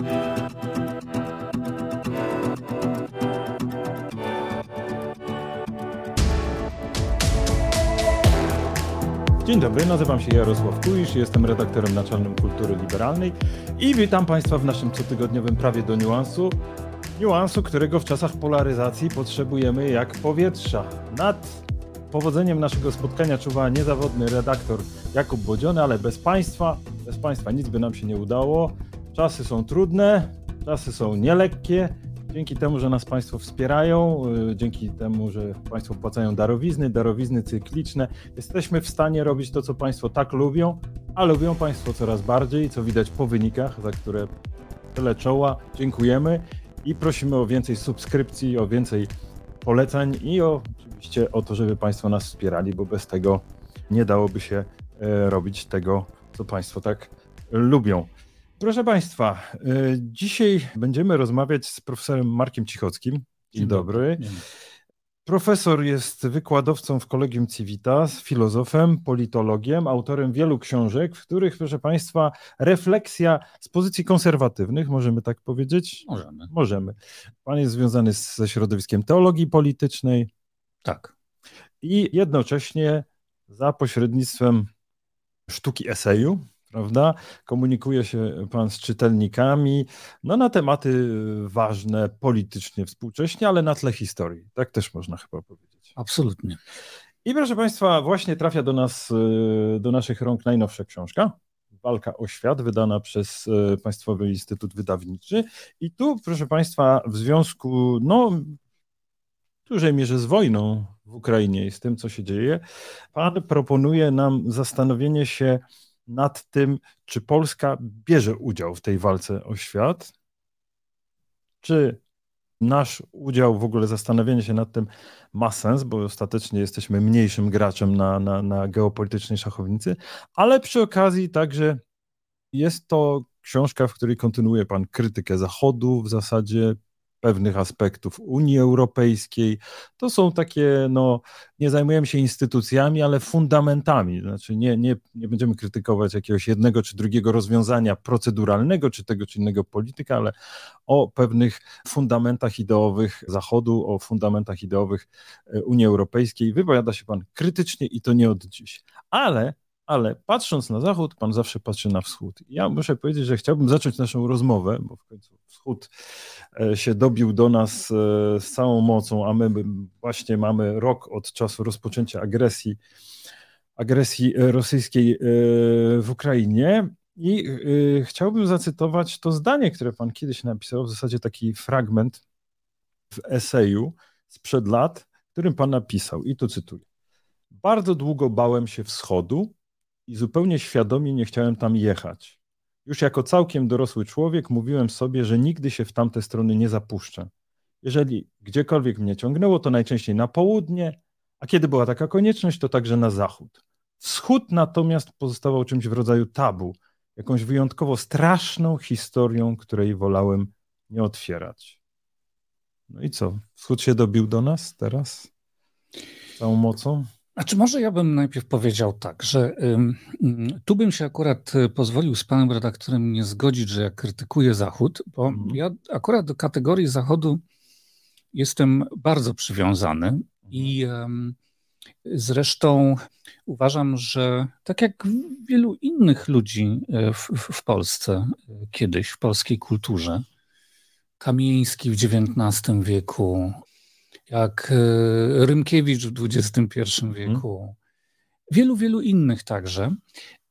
Dzień dobry, nazywam się Jarosław Kuisz, jestem redaktorem naczelnym Kultury Liberalnej i witam Państwa w naszym cotygodniowym prawie do niuansu. Niuansu, którego w czasach polaryzacji potrzebujemy jak powietrza. Nad powodzeniem naszego spotkania czuwa niezawodny redaktor Jakub Bodziony, ale bez Państwa, bez Państwa nic by nam się nie udało. Czasy są trudne, czasy są nielekkie Dzięki temu, że nas Państwo wspierają, y, dzięki temu, że Państwo płacają darowizny, darowizny cykliczne, jesteśmy w stanie robić to, co Państwo tak lubią, a lubią Państwo coraz bardziej, co widać po wynikach, za które tyle czoła. Dziękujemy i prosimy o więcej subskrypcji, o więcej polecań i o, oczywiście o to, żeby Państwo nas wspierali, bo bez tego nie dałoby się e, robić tego, co Państwo tak lubią. Proszę Państwa, y, dzisiaj będziemy rozmawiać z profesorem Markiem Cichockim. Dzień, Dzień dobry. dobry. Profesor jest wykładowcą w Kolegium Civitas, filozofem, politologiem, autorem wielu książek, w których, proszę Państwa, refleksja z pozycji konserwatywnych, możemy tak powiedzieć? Możemy. Możemy. Pan jest związany ze środowiskiem teologii politycznej. Tak. I jednocześnie za pośrednictwem sztuki eseju, prawda? Komunikuje się pan z czytelnikami no, na tematy ważne politycznie, współcześnie, ale na tle historii. Tak też można chyba powiedzieć. Absolutnie. I proszę Państwa, właśnie trafia do nas, y, do naszych rąk najnowsza książka. Walka o świat, wydana przez y, Państwowy Instytut Wydawniczy. I tu, proszę Państwa, w związku, no, w dużej mierze z wojną w Ukrainie i z tym, co się dzieje, Pan proponuje nam zastanowienie się, nad tym, czy Polska bierze udział w tej walce o świat, czy nasz udział, w ogóle zastanowienie się nad tym ma sens, bo ostatecznie jesteśmy mniejszym graczem na, na, na geopolitycznej szachownicy, ale przy okazji także jest to książka, w której kontynuuje pan krytykę Zachodu w zasadzie pewnych aspektów Unii Europejskiej. To są takie, no, nie zajmujemy się instytucjami, ale fundamentami. Znaczy, nie, nie, nie będziemy krytykować jakiegoś jednego czy drugiego rozwiązania proceduralnego, czy tego czy innego polityka, ale o pewnych fundamentach ideowych Zachodu, o fundamentach ideowych e, Unii Europejskiej. Wypowiada się pan krytycznie i to nie od dziś. Ale ale patrząc na zachód, pan zawsze patrzy na wschód. Ja muszę powiedzieć, że chciałbym zacząć naszą rozmowę, bo w końcu wschód e, się dobił do nas e, z całą mocą, a my właśnie mamy rok od czasu rozpoczęcia agresji, agresji rosyjskiej e, w Ukrainie. I chciałbym zacytować to zdanie, które pan kiedyś napisał, w zasadzie taki fragment w eseju sprzed lat, którym pan napisał, i tu cytuję. Bardzo długo bałem się wschodu, i zupełnie świadomie nie chciałem tam jechać. Już jako całkiem dorosły człowiek mówiłem sobie, że nigdy się w tamte strony nie zapuszczę. Jeżeli gdziekolwiek mnie ciągnęło, to najczęściej na południe, a kiedy była taka konieczność, to także na zachód. Wschód natomiast pozostawał czymś w rodzaju tabu, jakąś wyjątkowo straszną historią, której wolałem nie otwierać. No i co? Wschód się dobił do nas teraz? Całą mocą? Znaczy, może ja bym najpierw powiedział tak, że tu bym się akurat y, pozwolił z panem redaktorem nie zgodzić, że ja krytykuję Zachód, bo mhm. ja akurat do kategorii Zachodu jestem bardzo przywiązany i zresztą uważam, że tak jak wielu innych ludzi y, w, w Polsce y, kiedyś, w polskiej kulturze, Kamieński w XIX wieku, jak e, Rymkiewicz w XXI mhm. wieku, wielu, wielu innych także,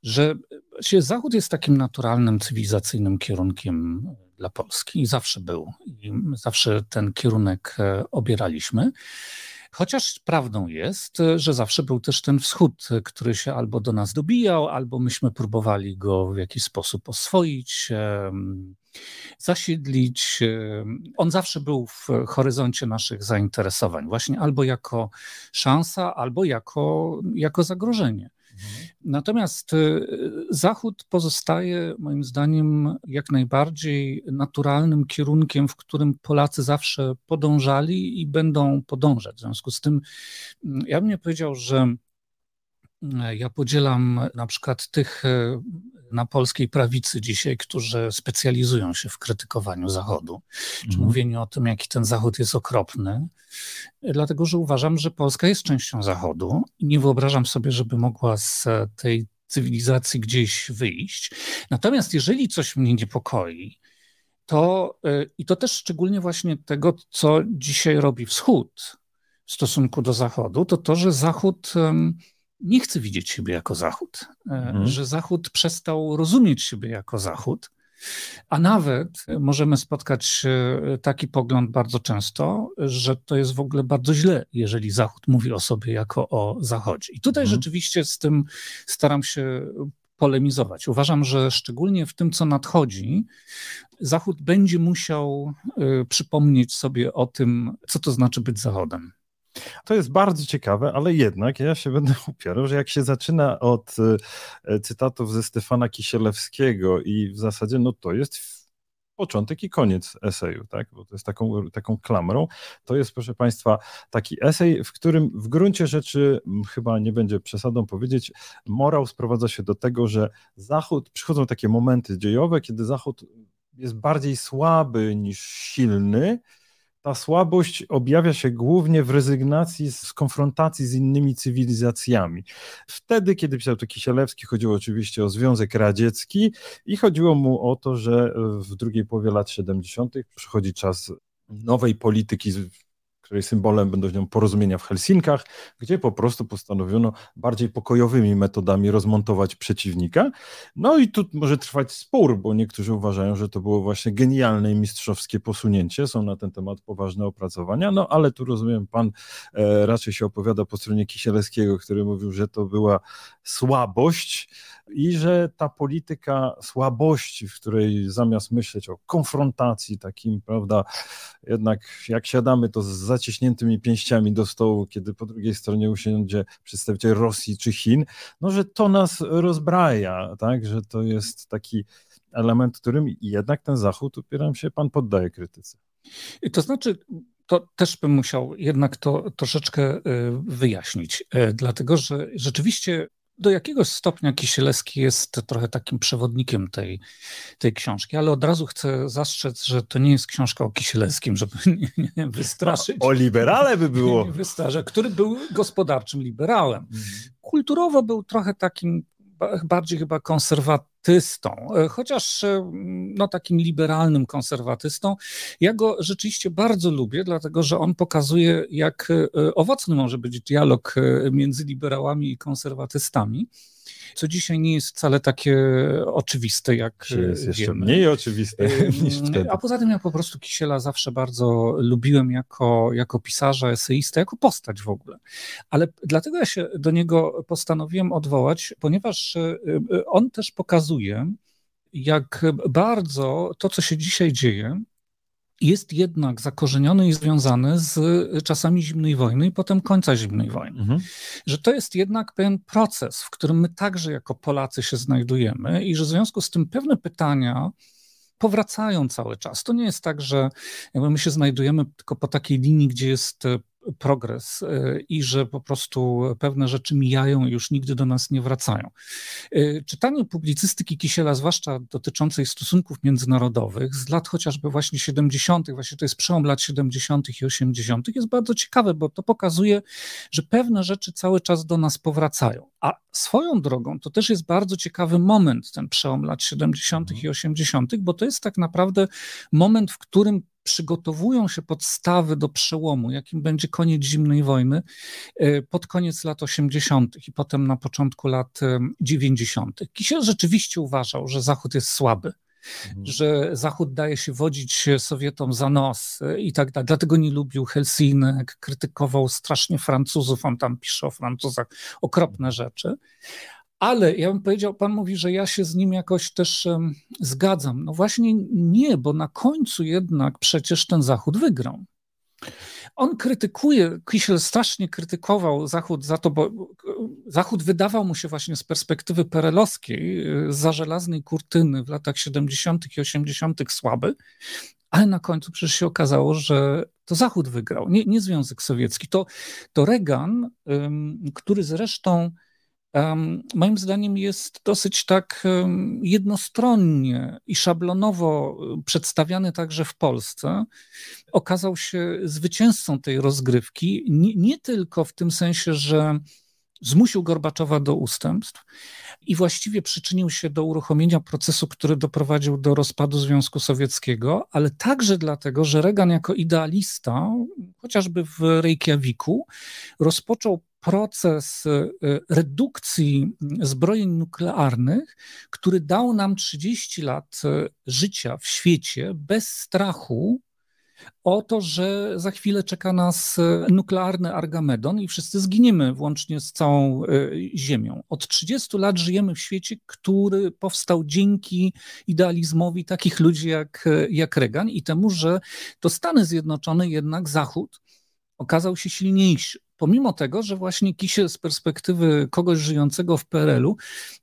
że się Zachód jest takim naturalnym, cywilizacyjnym kierunkiem dla Polski i zawsze był. I zawsze ten kierunek e, obieraliśmy. Chociaż prawdą jest, że zawsze był też ten wschód, który się albo do nas dobijał, albo myśmy próbowali go w jakiś sposób oswoić, zasiedlić. On zawsze był w horyzoncie naszych zainteresowań, właśnie albo jako szansa, albo jako, jako zagrożenie. Mhm. Natomiast y, Zachód pozostaje moim zdaniem jak najbardziej naturalnym kierunkiem, w którym Polacy zawsze podążali i będą podążać. W związku z tym, mm, ja bym nie powiedział, że Ja podzielam na przykład tych e, na polskiej prawicy dzisiaj, którzy specjalizują się w krytykowaniu Zachodu, czy mhm. mówieniu o tym, jaki ten Zachód jest okropny, dlatego że uważam, że Polska jest częścią Zachodu i nie wyobrażam sobie, żeby mogła z tej cywilizacji gdzieś wyjść. Natomiast jeżeli coś mnie niepokoi, to e, i to też szczególnie właśnie tego, co dzisiaj robi Wschód w stosunku do Zachodu, to to, że Zachód nie chce widzieć siebie jako Zachód, e, mhm. że Zachód przestał rozumieć siebie jako Zachód. A nawet możemy spotkać e, taki pogląd bardzo często, że to jest w ogóle bardzo źle, jeżeli Zachód mówi o sobie jako o Zachodzie. I tutaj mhm. rzeczywiście z tym staram się polemizować. Uważam, że szczególnie w tym, co nadchodzi, Zachód będzie musiał y, przypomnieć sobie o tym, co to znaczy być Zachodem. To jest bardzo ciekawe, ale jednak ja się będę upierał, że jak się zaczyna od y, cytatów ze Stefana Kisielewskiego i w zasadzie no to jest początek i koniec eseju, tak? bo to jest taką, taką klamrą. To jest, proszę Państwa, taki esej, w którym w gruncie rzeczy, chyba nie będzie przesadą powiedzieć, morał sprowadza się do tego, że Zachód, przychodzą takie momenty dziejowe, kiedy Zachód jest bardziej słaby niż silny, ta słabość objawia się głównie w rezygnacji z konfrontacji z innymi cywilizacjami. Wtedy, kiedy pisał to Kisielewski, chodziło oczywiście o Związek Radziecki i chodziło mu o to, że w drugiej połowie lat 70. przychodzi czas nowej polityki której symbolem będą nią porozumienia w Helsinkach, gdzie po prostu postanowiono bardziej pokojowymi metodami rozmontować przeciwnika. No i tu może trwać spór, bo niektórzy uważają, że to było właśnie genialne i mistrzowskie posunięcie. Są na ten temat poważne opracowania, no ale tu rozumiem, pan e, raczej się opowiada po stronie Kisielewskiego, który mówił, że to była słabość i że ta polityka słabości, w której zamiast myśleć o konfrontacji takim, prawda, jednak jak siadamy to z zaciśniętymi pięściami do stołu, kiedy po drugiej stronie usiądzie przedstawiciel Rosji czy Chin, no że to nas rozbraja, tak, że to jest taki element, którym jednak ten Zachód, upieram się, pan poddaje krytyce. To znaczy, to też bym musiał jednak to troszeczkę y, wyjaśnić, y, dlatego że rzeczywiście do jakiegoś stopnia Kisielewski jest trochę takim przewodnikiem tej, tej książki, ale od razu chcę zastrzec, że to nie jest książka o Kisielewskim, żeby nie, nie wystraszyć. O liberale by było. Który był gospodarczym liberałem. Mhm. Kulturowo był trochę takim bardziej chyba konserwatystą, e, chociaż e, no, takim liberalnym konserwatystą. Ja go rzeczywiście bardzo lubię, dlatego że on pokazuje, jak e, owocny może być dialog między liberałami i konserwatystami co dzisiaj nie jest wcale takie oczywiste, jak jest jeszcze wiemy. mniej oczywiste niż wtedy. A poza tym ja po prostu Kisiela zawsze bardzo lubiłem jako, jako pisarza, eseista, jako postać w ogóle. Ale dlatego ja się do niego postanowiłem odwołać, ponieważ e, e, on też pokazuje, jak bardzo to, co się dzisiaj dzieje, jest jednak zakorzeniony i związany z czasami zimnej wojny i potem końca zimnej wojny. Mhm. Że to jest jednak pewien proces, w którym my także jako Polacy się znajdujemy i że w związku z tym pewne pytania powracają cały czas. To nie jest tak, że my się znajdujemy tylko po takiej linii, gdzie jest progres e, i że po prostu pewne rzeczy mijają i już nigdy do nas nie wracają. E, czytanie publicystyki Kisiela, zwłaszcza dotyczącej stosunków międzynarodowych z lat chociażby właśnie 70., właśnie to jest przełom lat 70. i 80., jest bardzo ciekawe, bo to pokazuje, że pewne rzeczy cały czas do nas powracają. A swoją drogą to też jest bardzo ciekawy moment, ten przełom lat 70. i 80., bo to jest tak naprawdę moment, w którym przygotowują się podstawy do przełomu, jakim będzie koniec zimnej wojny, e, pod koniec lat 80. i potem na początku lat 90. Kisiel rzeczywiście uważał, że Zachód jest słaby. Mhm. że Zachód daje się wodzić Sowietom za nos e, i tak dalej. Dlatego nie lubił Helsinek, krytykował strasznie Francuzów, on tam pisze o Francuzach okropne rzeczy. Ale ja bym powiedział, pan mówi, że ja się z nim jakoś też um, zgadzam. No właśnie nie, bo na końcu jednak przecież ten Zachód wygrał. On krytykuje, Kisiel strasznie krytykował Zachód za to, bo Zachód wydawał mu się właśnie z perspektywy perelowskiej, za żelaznej kurtyny w latach 70. i 80. słaby, ale na końcu przecież się okazało, że to Zachód wygrał, nie, nie Związek Sowiecki. To, to Reagan, który zresztą moim zdaniem jest dosyć tak jednostronnie i szablonowo przedstawiany także w Polsce, okazał się zwycięzcą tej rozgrywki, nie, nie tylko w tym sensie, że zmusił Gorbaczowa do ustępstw i właściwie przyczynił się do uruchomienia procesu, który doprowadził do rozpadu Związku Sowieckiego, ale także dlatego, że Reagan jako idealista, chociażby w Reykjaviku, rozpoczął proces y, redukcji zbrojeń nuklearnych, który dał nam 30 lat y, życia w świecie bez strachu o to, że za chwilę czeka nas nuklearny Argamedon i wszyscy zginiemy, włącznie z całą Ziemią. Od 30 lat żyjemy w świecie, który powstał dzięki idealizmowi takich ludzi jak, jak Reagan i temu, że to Stany Zjednoczone, jednak Zachód, okazał się silniejszy pomimo tego, że właśnie Kisiel z perspektywy kogoś żyjącego w PRL-u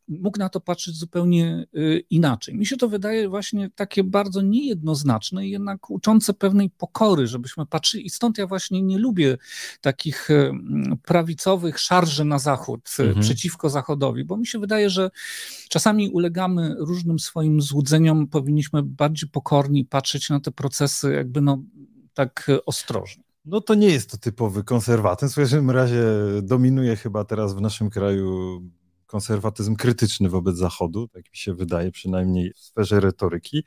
mógł na to patrzeć zupełnie y, inaczej. Mi się to wydaje właśnie takie bardzo niejednoznaczne i jednak uczące pewnej pokory, żebyśmy patrzyli. I stąd ja właśnie nie lubię takich y, prawicowych szarży na zachód y, mhm. przeciwko zachodowi, bo mi się wydaje, że czasami ulegamy różnym swoim złudzeniom, powinniśmy bardziej pokorni patrzeć na te procesy jakby no tak ostrożnie. No to nie jest to typowy konserwatyzm. W każdym razie dominuje chyba teraz w naszym kraju konserwatyzm krytyczny wobec Zachodu, tak mi się wydaje, przynajmniej w sferze retoryki,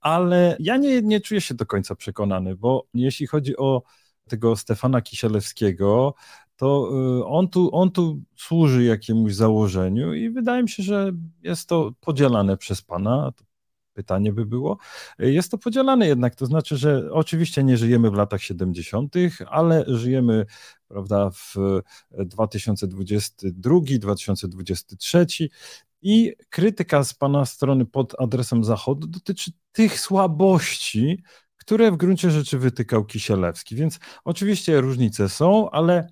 ale ja nie, nie czuję się do końca przekonany, bo jeśli chodzi o tego Stefana Kisielewskiego, to y, on tu, on tu służy jakiemuś założeniu i wydaje mi się, że jest to podzielane przez pana pytanie by było. Jest to podzielane jednak, to znaczy, że oczywiście nie żyjemy w latach 70., ale żyjemy prawda, w 2022, 2023 i krytyka z pana strony pod adresem Zachodu dotyczy tych słabości, które w gruncie rzeczy wytykał Kisielewski. Więc oczywiście różnice są, ale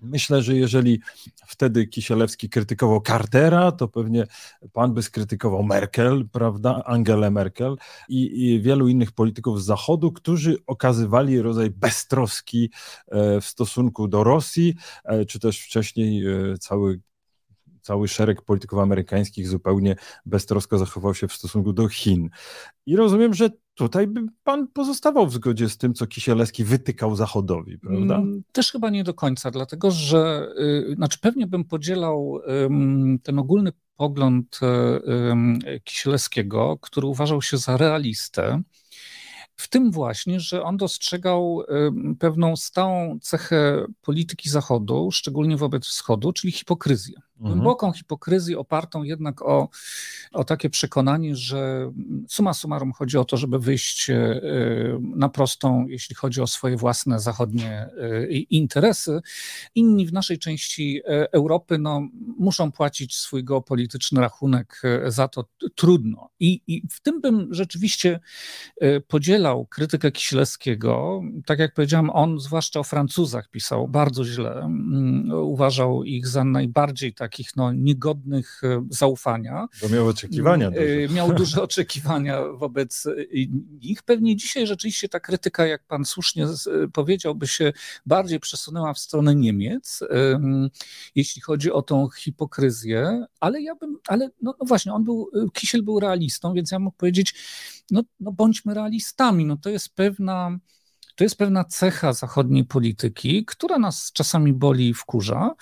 Myślę, że jeżeli wtedy Kisielewski krytykował Cartera, to pewnie pan by skrytykował Merkel, prawda, Angelę Merkel i, i, wielu innych polityków z Zachodu, którzy okazywali rodzaj beztroski e, w stosunku do Rosji, e, czy też wcześniej e, cały cały szereg polityków amerykańskich zupełnie beztrosko zachował się w stosunku do Chin. I rozumiem, że tutaj by pan pozostawał w zgodzie z tym, co Kisielewski wytykał Zachodowi, prawda? Mm, też chyba nie do końca, dlatego że, y, znaczy pewnie bym podzielał ten ogólny pogląd y, Kisielewskiego, który uważał się za realistę, w tym właśnie, że on dostrzegał pewną stałą cechę polityki Zachodu, szczególnie wobec Wschodu, czyli hipokryzję. Mhm. Głęboką hipokryzję opartą jednak o, o takie przekonanie, że suma summarum chodzi o to, żeby wyjść e, na prostą, jeśli chodzi o swoje własne zachodnie e, interesy. Inni w naszej części e, Europy no, muszą płacić swój geopolityczny rachunek za to trudno. I, I w tym bym rzeczywiście podzielał krytykę Kisielewskiego. Tak jak powiedziałem, on zwłaszcza o Francuzach pisał bardzo źle. Uważał ich za najbardziej tak takich no, niegodnych e, zaufania. Bo miał oczekiwania. E, duże. Miał duże oczekiwania wobec e, nich. Pewnie dzisiaj rzeczywiście ta krytyka, jak pan słusznie powiedział, by się bardziej przesunęła w stronę Niemiec, jeśli chodzi o tą hipokryzję, ale ja bym, ale no, no właśnie, on był, Kisiel był realistą, więc ja mógł powiedzieć, no, no bądźmy realistami, no to jest pewna to jest pewna cecha zachodniej polityki, która nas czasami boli i wkurza,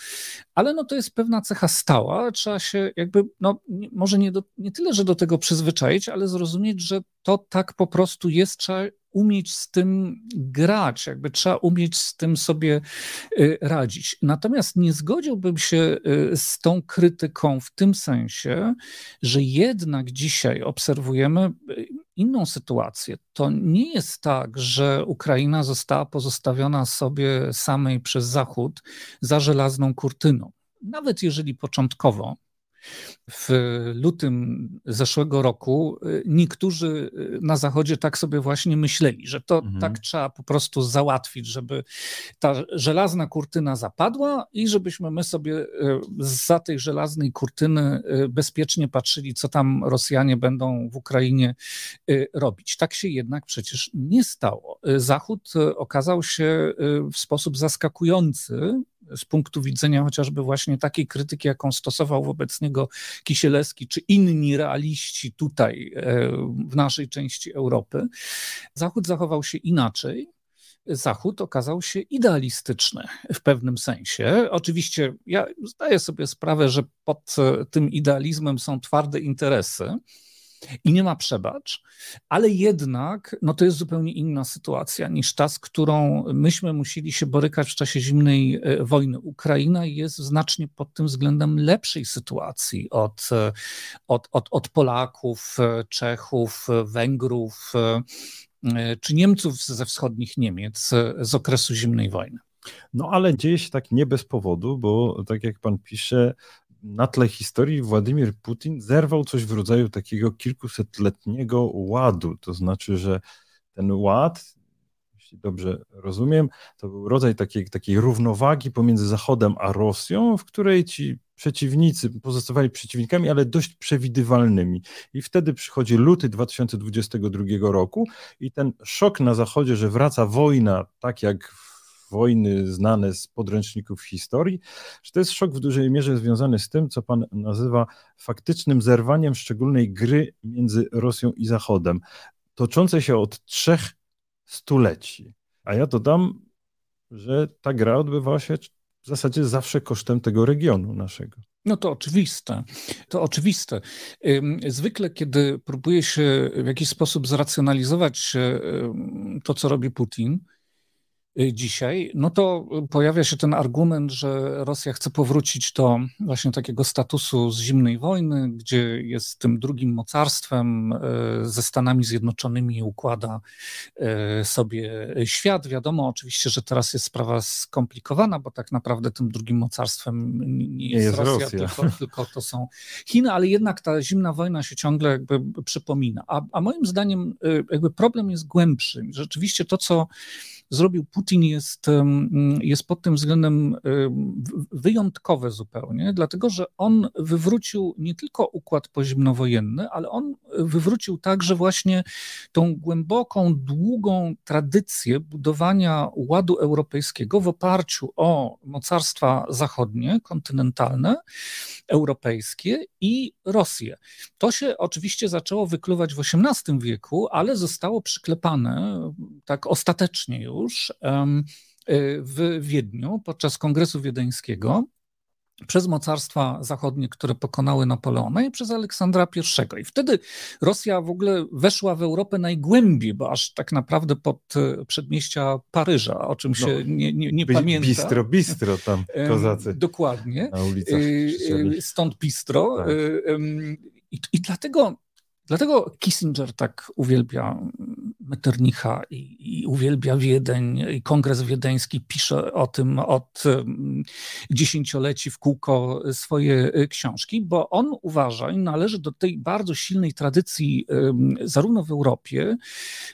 ale no to jest pewna cecha stała. Trzeba się jakby, no może nie, do, nie tyle, że do tego przyzwyczaić, ale zrozumieć, że to tak po prostu jest. Trzeba umieć z tym grać, jakby trzeba umieć z tym sobie y, radzić. Natomiast nie zgodziłbym się y, z tą krytyką w tym sensie, że jednak dzisiaj obserwujemy y, inną sytuację. To nie jest tak, że Ukraina została pozostawiona sobie samej przez Zachód za żelazną kurtyną. Nawet jeżeli początkowo w lutym zeszłego roku y, niektórzy y, na Zachodzie tak sobie właśnie myśleli, że to mhm. tak trzeba po prostu załatwić, żeby ta żelazna kurtyna zapadła i żebyśmy my sobie y, za tej żelaznej kurtyny bezpiecznie patrzyli, co tam Rosjanie będą w Ukrainie robić. Tak się jednak przecież nie stało. Zachód okazał się w sposób zaskakujący z punktu widzenia chociażby właśnie takiej krytyki, jaką stosował wobec niego Kisielewski czy inni realiści tutaj e, w naszej części Europy, Zachód zachował się inaczej. Zachód okazał się idealistyczny w pewnym sensie. Oczywiście ja zdaję sobie sprawę, że pod tym idealizmem są twarde interesy i nie ma przebacz, ale jednak no to jest zupełnie inna sytuacja niż ta, z którą myśmy musieli się borykać w czasie zimnej e, wojny. Ukraina jest znacznie pod tym względem lepszej sytuacji od, e, od, od, od Polaków, e, Czechów, Węgrów czy Niemców ze wschodnich Niemiec z okresu zimnej wojny. No ale dzieje się tak nie bez powodu, bo tak jak pan pisze, na tle historii Władimir Putin zerwał coś w rodzaju takiego kilkusetletniego ładu. To znaczy, że ten ład, jeśli dobrze rozumiem, to był rodzaj takiej, takiej równowagi pomiędzy Zachodem a Rosją, w której ci przeciwnicy pozostawali przeciwnikami, ale dość przewidywalnymi. I wtedy przychodzi luty 2022 roku i ten szok na Zachodzie, że wraca wojna, tak jak w wojny znane z podręczników historii, że to jest szok w dużej mierze związany z tym, co pan nazywa faktycznym zerwaniem szczególnej gry między Rosją i Zachodem, toczącej się od trzech stuleci. A ja dodam, że ta gra odbywała się w zasadzie zawsze kosztem tego regionu naszego. No to oczywiste. To oczywiste. Zwykle, kiedy próbuje się w jakiś sposób zracjonalizować to, co robi Putin, dzisiaj, no to pojawia się ten argument, że Rosja chce powrócić do właśnie takiego statusu z zimnej wojny, gdzie jest tym drugim mocarstwem y, ze Stanami Zjednoczonymi układa y, sobie świat. Wiadomo oczywiście, że teraz jest sprawa skomplikowana, bo tak naprawdę tym drugim mocarstwem nie jest, jest Rosja, Rosja. Tylko, tylko, to są Chiny, ale jednak ta zimna wojna się ciągle jakby przypomina. A, a moim zdaniem jakby problem jest głębszy. Rzeczywiście to, co zrobił Putin jest, jest pod tym względem wyjątkowe zupełnie, dlatego że on wywrócił nie tylko układ pozimnowojenny, ale on wywrócił także właśnie tą głęboką, długą tradycję budowania ładu europejskiego w oparciu o mocarstwa zachodnie, kontynentalne, europejskie i Rosję. To się oczywiście zaczęło wykluwać w XVIII wieku, ale zostało przyklepane tak ostatecznie już w Wiedniu podczas Kongresu Wiedeńskiego przez mocarstwa zachodnie, które pokonały Napoleona i przez Aleksandra I. I wtedy Rosja w ogóle weszła w Europę najgłębiej, bo aż tak naprawdę pod e, przedmieścia Paryża, o czym się no, nie, nie, nie pamięta. Bistro, bistro tam kozacy. Dokładnie. Na ulicach e, Stąd bistro. Tak. I, I dlatego Dlatego Kissinger tak uwielbia Metternicha i, i, uwielbia Wiedeń i Kongres Wiedeński pisze o tym od dziesięcioleci w kółko swoje y, książki, bo on uważa i należy do tej bardzo silnej tradycji zarówno w Europie,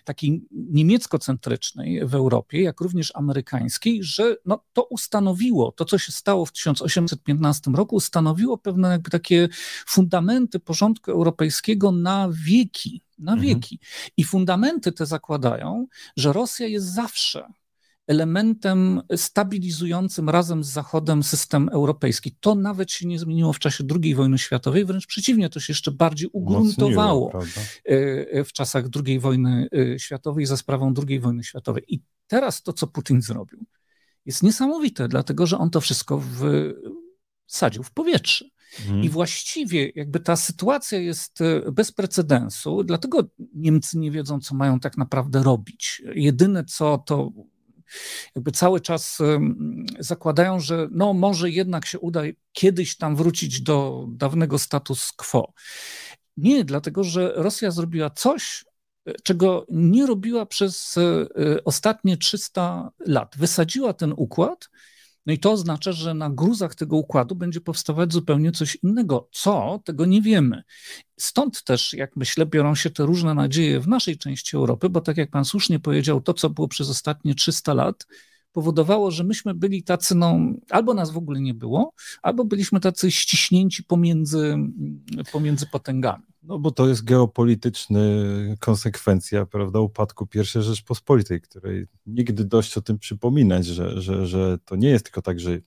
takiej niemiecko-centrycznej w Europie, jak również amerykańskiej, że no, to ustanowiło, to co się stało w 1815 roku, ustanowiło pewne takie fundamenty porządku europejskiego na wieki na mhm. wieki. I fundamenty te zakładają, że Rosja jest zawsze elementem stabilizującym razem z Zachodem system europejski. To nawet się nie zmieniło w czasie II wojny światowej, wręcz przeciwnie, to się jeszcze bardziej ugruntowało e, w czasach II wojny e, światowej za sprawą II wojny światowej. I teraz to, co Putin zrobił, jest niesamowite, dlatego że on to wszystko wsadził w powietrze. Mhm. I właściwie jakby ta sytuacja jest e, bez precedensu, dlatego Niemcy nie wiedzą, co mają tak naprawdę robić. Jedyne co to jakby cały czas zakładają, że no może jednak się uda kiedyś tam wrócić do dawnego status quo. Nie, dlatego że Rosja zrobiła coś, e, czego nie robiła przez e, ostatnie 300 lat. Wysadziła ten układ no i to oznacza, że na gruzach tego układu będzie powstawać zupełnie coś innego. Co? Tego nie wiemy. Stąd też, jak myślę, biorą się te różne nadzieje w naszej części Europy, bo tak jak pan słusznie powiedział, to, co było przez ostatnie 300 lat, powodowało, że myśmy byli tacy, no, albo nas w ogóle nie było, albo byliśmy tacy ściśnięci pomiędzy, pomiędzy potęgami. No bo to jest geopolityczny konsekwencja, prawda, upadku I Rzeczpospolitej, której nigdy dość o tym przypominać, że, że, że to nie jest tylko tak, że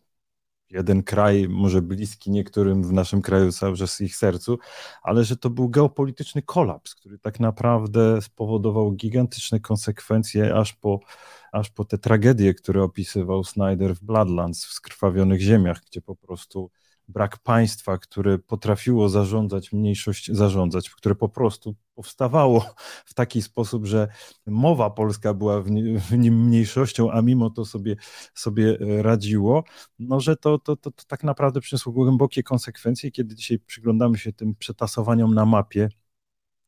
jeden kraj, może bliski niektórym w naszym kraju cały czas ich sercu, ale że to był geopolityczny kolaps, który tak naprawdę spowodował gigantyczne konsekwencje aż po, aż po te tragedie, które opisywał Snyder w Bloodlands, w skrwawionych ziemiach, gdzie po prostu brak państwa, które potrafiło zarządzać mniejszość, zarządzać, które po prostu powstawało w taki sposób, że mowa polska była w nim mniejszością, a mimo to sobie, sobie radziło, no że to, to, to, to tak naprawdę przyniosło głębokie konsekwencje. Kiedy dzisiaj przyglądamy się tym przetasowaniom na mapie,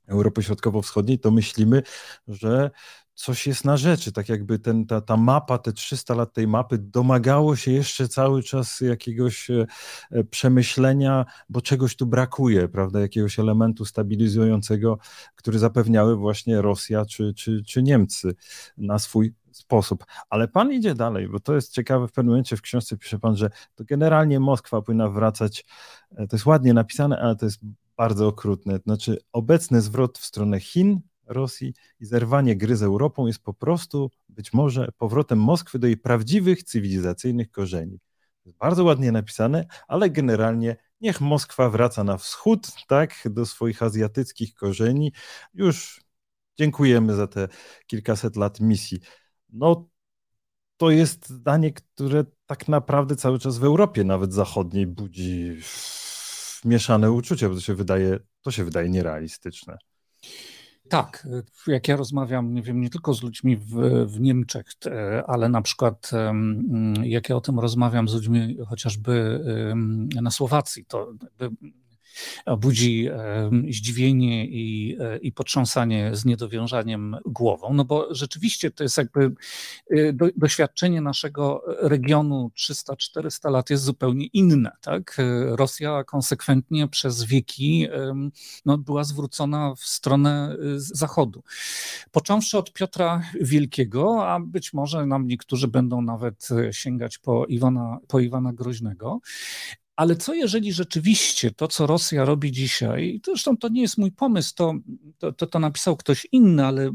Europy Środkowo-Wschodniej, to myślimy, że coś jest na rzeczy, tak jakby ten, ta, ta mapa, te 300 lat tej mapy domagało się jeszcze cały czas jakiegoś e, e, przemyślenia, bo czegoś tu brakuje, prawda, jakiegoś elementu stabilizującego, który zapewniały właśnie Rosja czy, czy, czy Niemcy na swój sposób. Ale pan idzie dalej, bo to jest ciekawe, w pewnym momencie w książce pisze pan, że to generalnie Moskwa powinna wracać, e, to jest ładnie napisane, ale to jest bardzo okrutne, znaczy obecny zwrot w stronę Chin Rosji i zerwanie gry z Europą jest po prostu być może powrotem Moskwy do jej prawdziwych cywilizacyjnych korzeni. Jest bardzo ładnie napisane, ale generalnie niech Moskwa wraca na wschód, tak, do swoich azjatyckich korzeni. Już dziękujemy za te kilkaset lat misji. No, to jest zdanie, które tak naprawdę cały czas w Europie, nawet zachodniej, budzi mieszane uczucia, bo to się wydaje, to się wydaje nierealistyczne. Tak, jak ja rozmawiam, nie wiem, nie tylko z ludźmi w, w Niemczech, ale na przykład jak ja o tym rozmawiam z ludźmi chociażby na Słowacji, to budzi zdziwienie i, e, i potrząsanie z niedowiązaniem głową, no bo rzeczywiście to jest jakby e, do, doświadczenie naszego regionu 300-400 lat jest zupełnie inne, tak? Rosja konsekwentnie przez wieki no, była zwrócona w stronę e, zachodu. Począwszy od Piotra Wielkiego, a być może nam niektórzy będą nawet sięgać po Iwana, po Iwana Groźnego, ale co jeżeli rzeczywiście to, co Rosja robi dzisiaj, zresztą to nie jest mój pomysł, to, to, to, to napisał ktoś inny, ale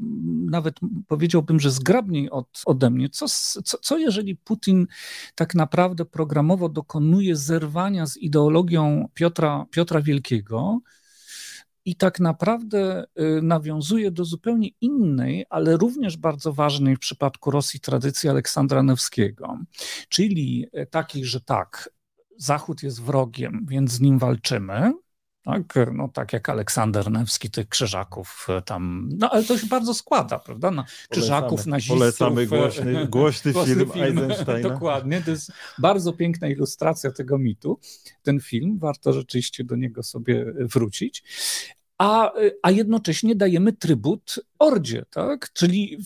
nawet powiedziałbym, że zgrabniej od, ode mnie, co, co, co jeżeli Putin tak naprawdę programowo dokonuje zerwania z ideologią Piotra, Piotra Wielkiego, i tak naprawdę y, nawiązuje do zupełnie innej, ale również bardzo ważnej w przypadku Rosji tradycji Aleksandra Newskiego, czyli takiej, że tak, Zachód jest wrogiem, więc z nim walczymy. Tak, no tak jak Aleksander Newski tych krzyżaków e, tam, no ale to się bardzo składa, prawda? Na krzyżaków, polecamy, nazistów. Polecamy głośny, głośny, głośny film, film Eisensteina. Dokładnie, to jest bardzo piękna ilustracja tego mitu, ten film, warto rzeczywiście do niego sobie wrócić a, a jednocześnie dajemy trybut Ordzie, tak? czyli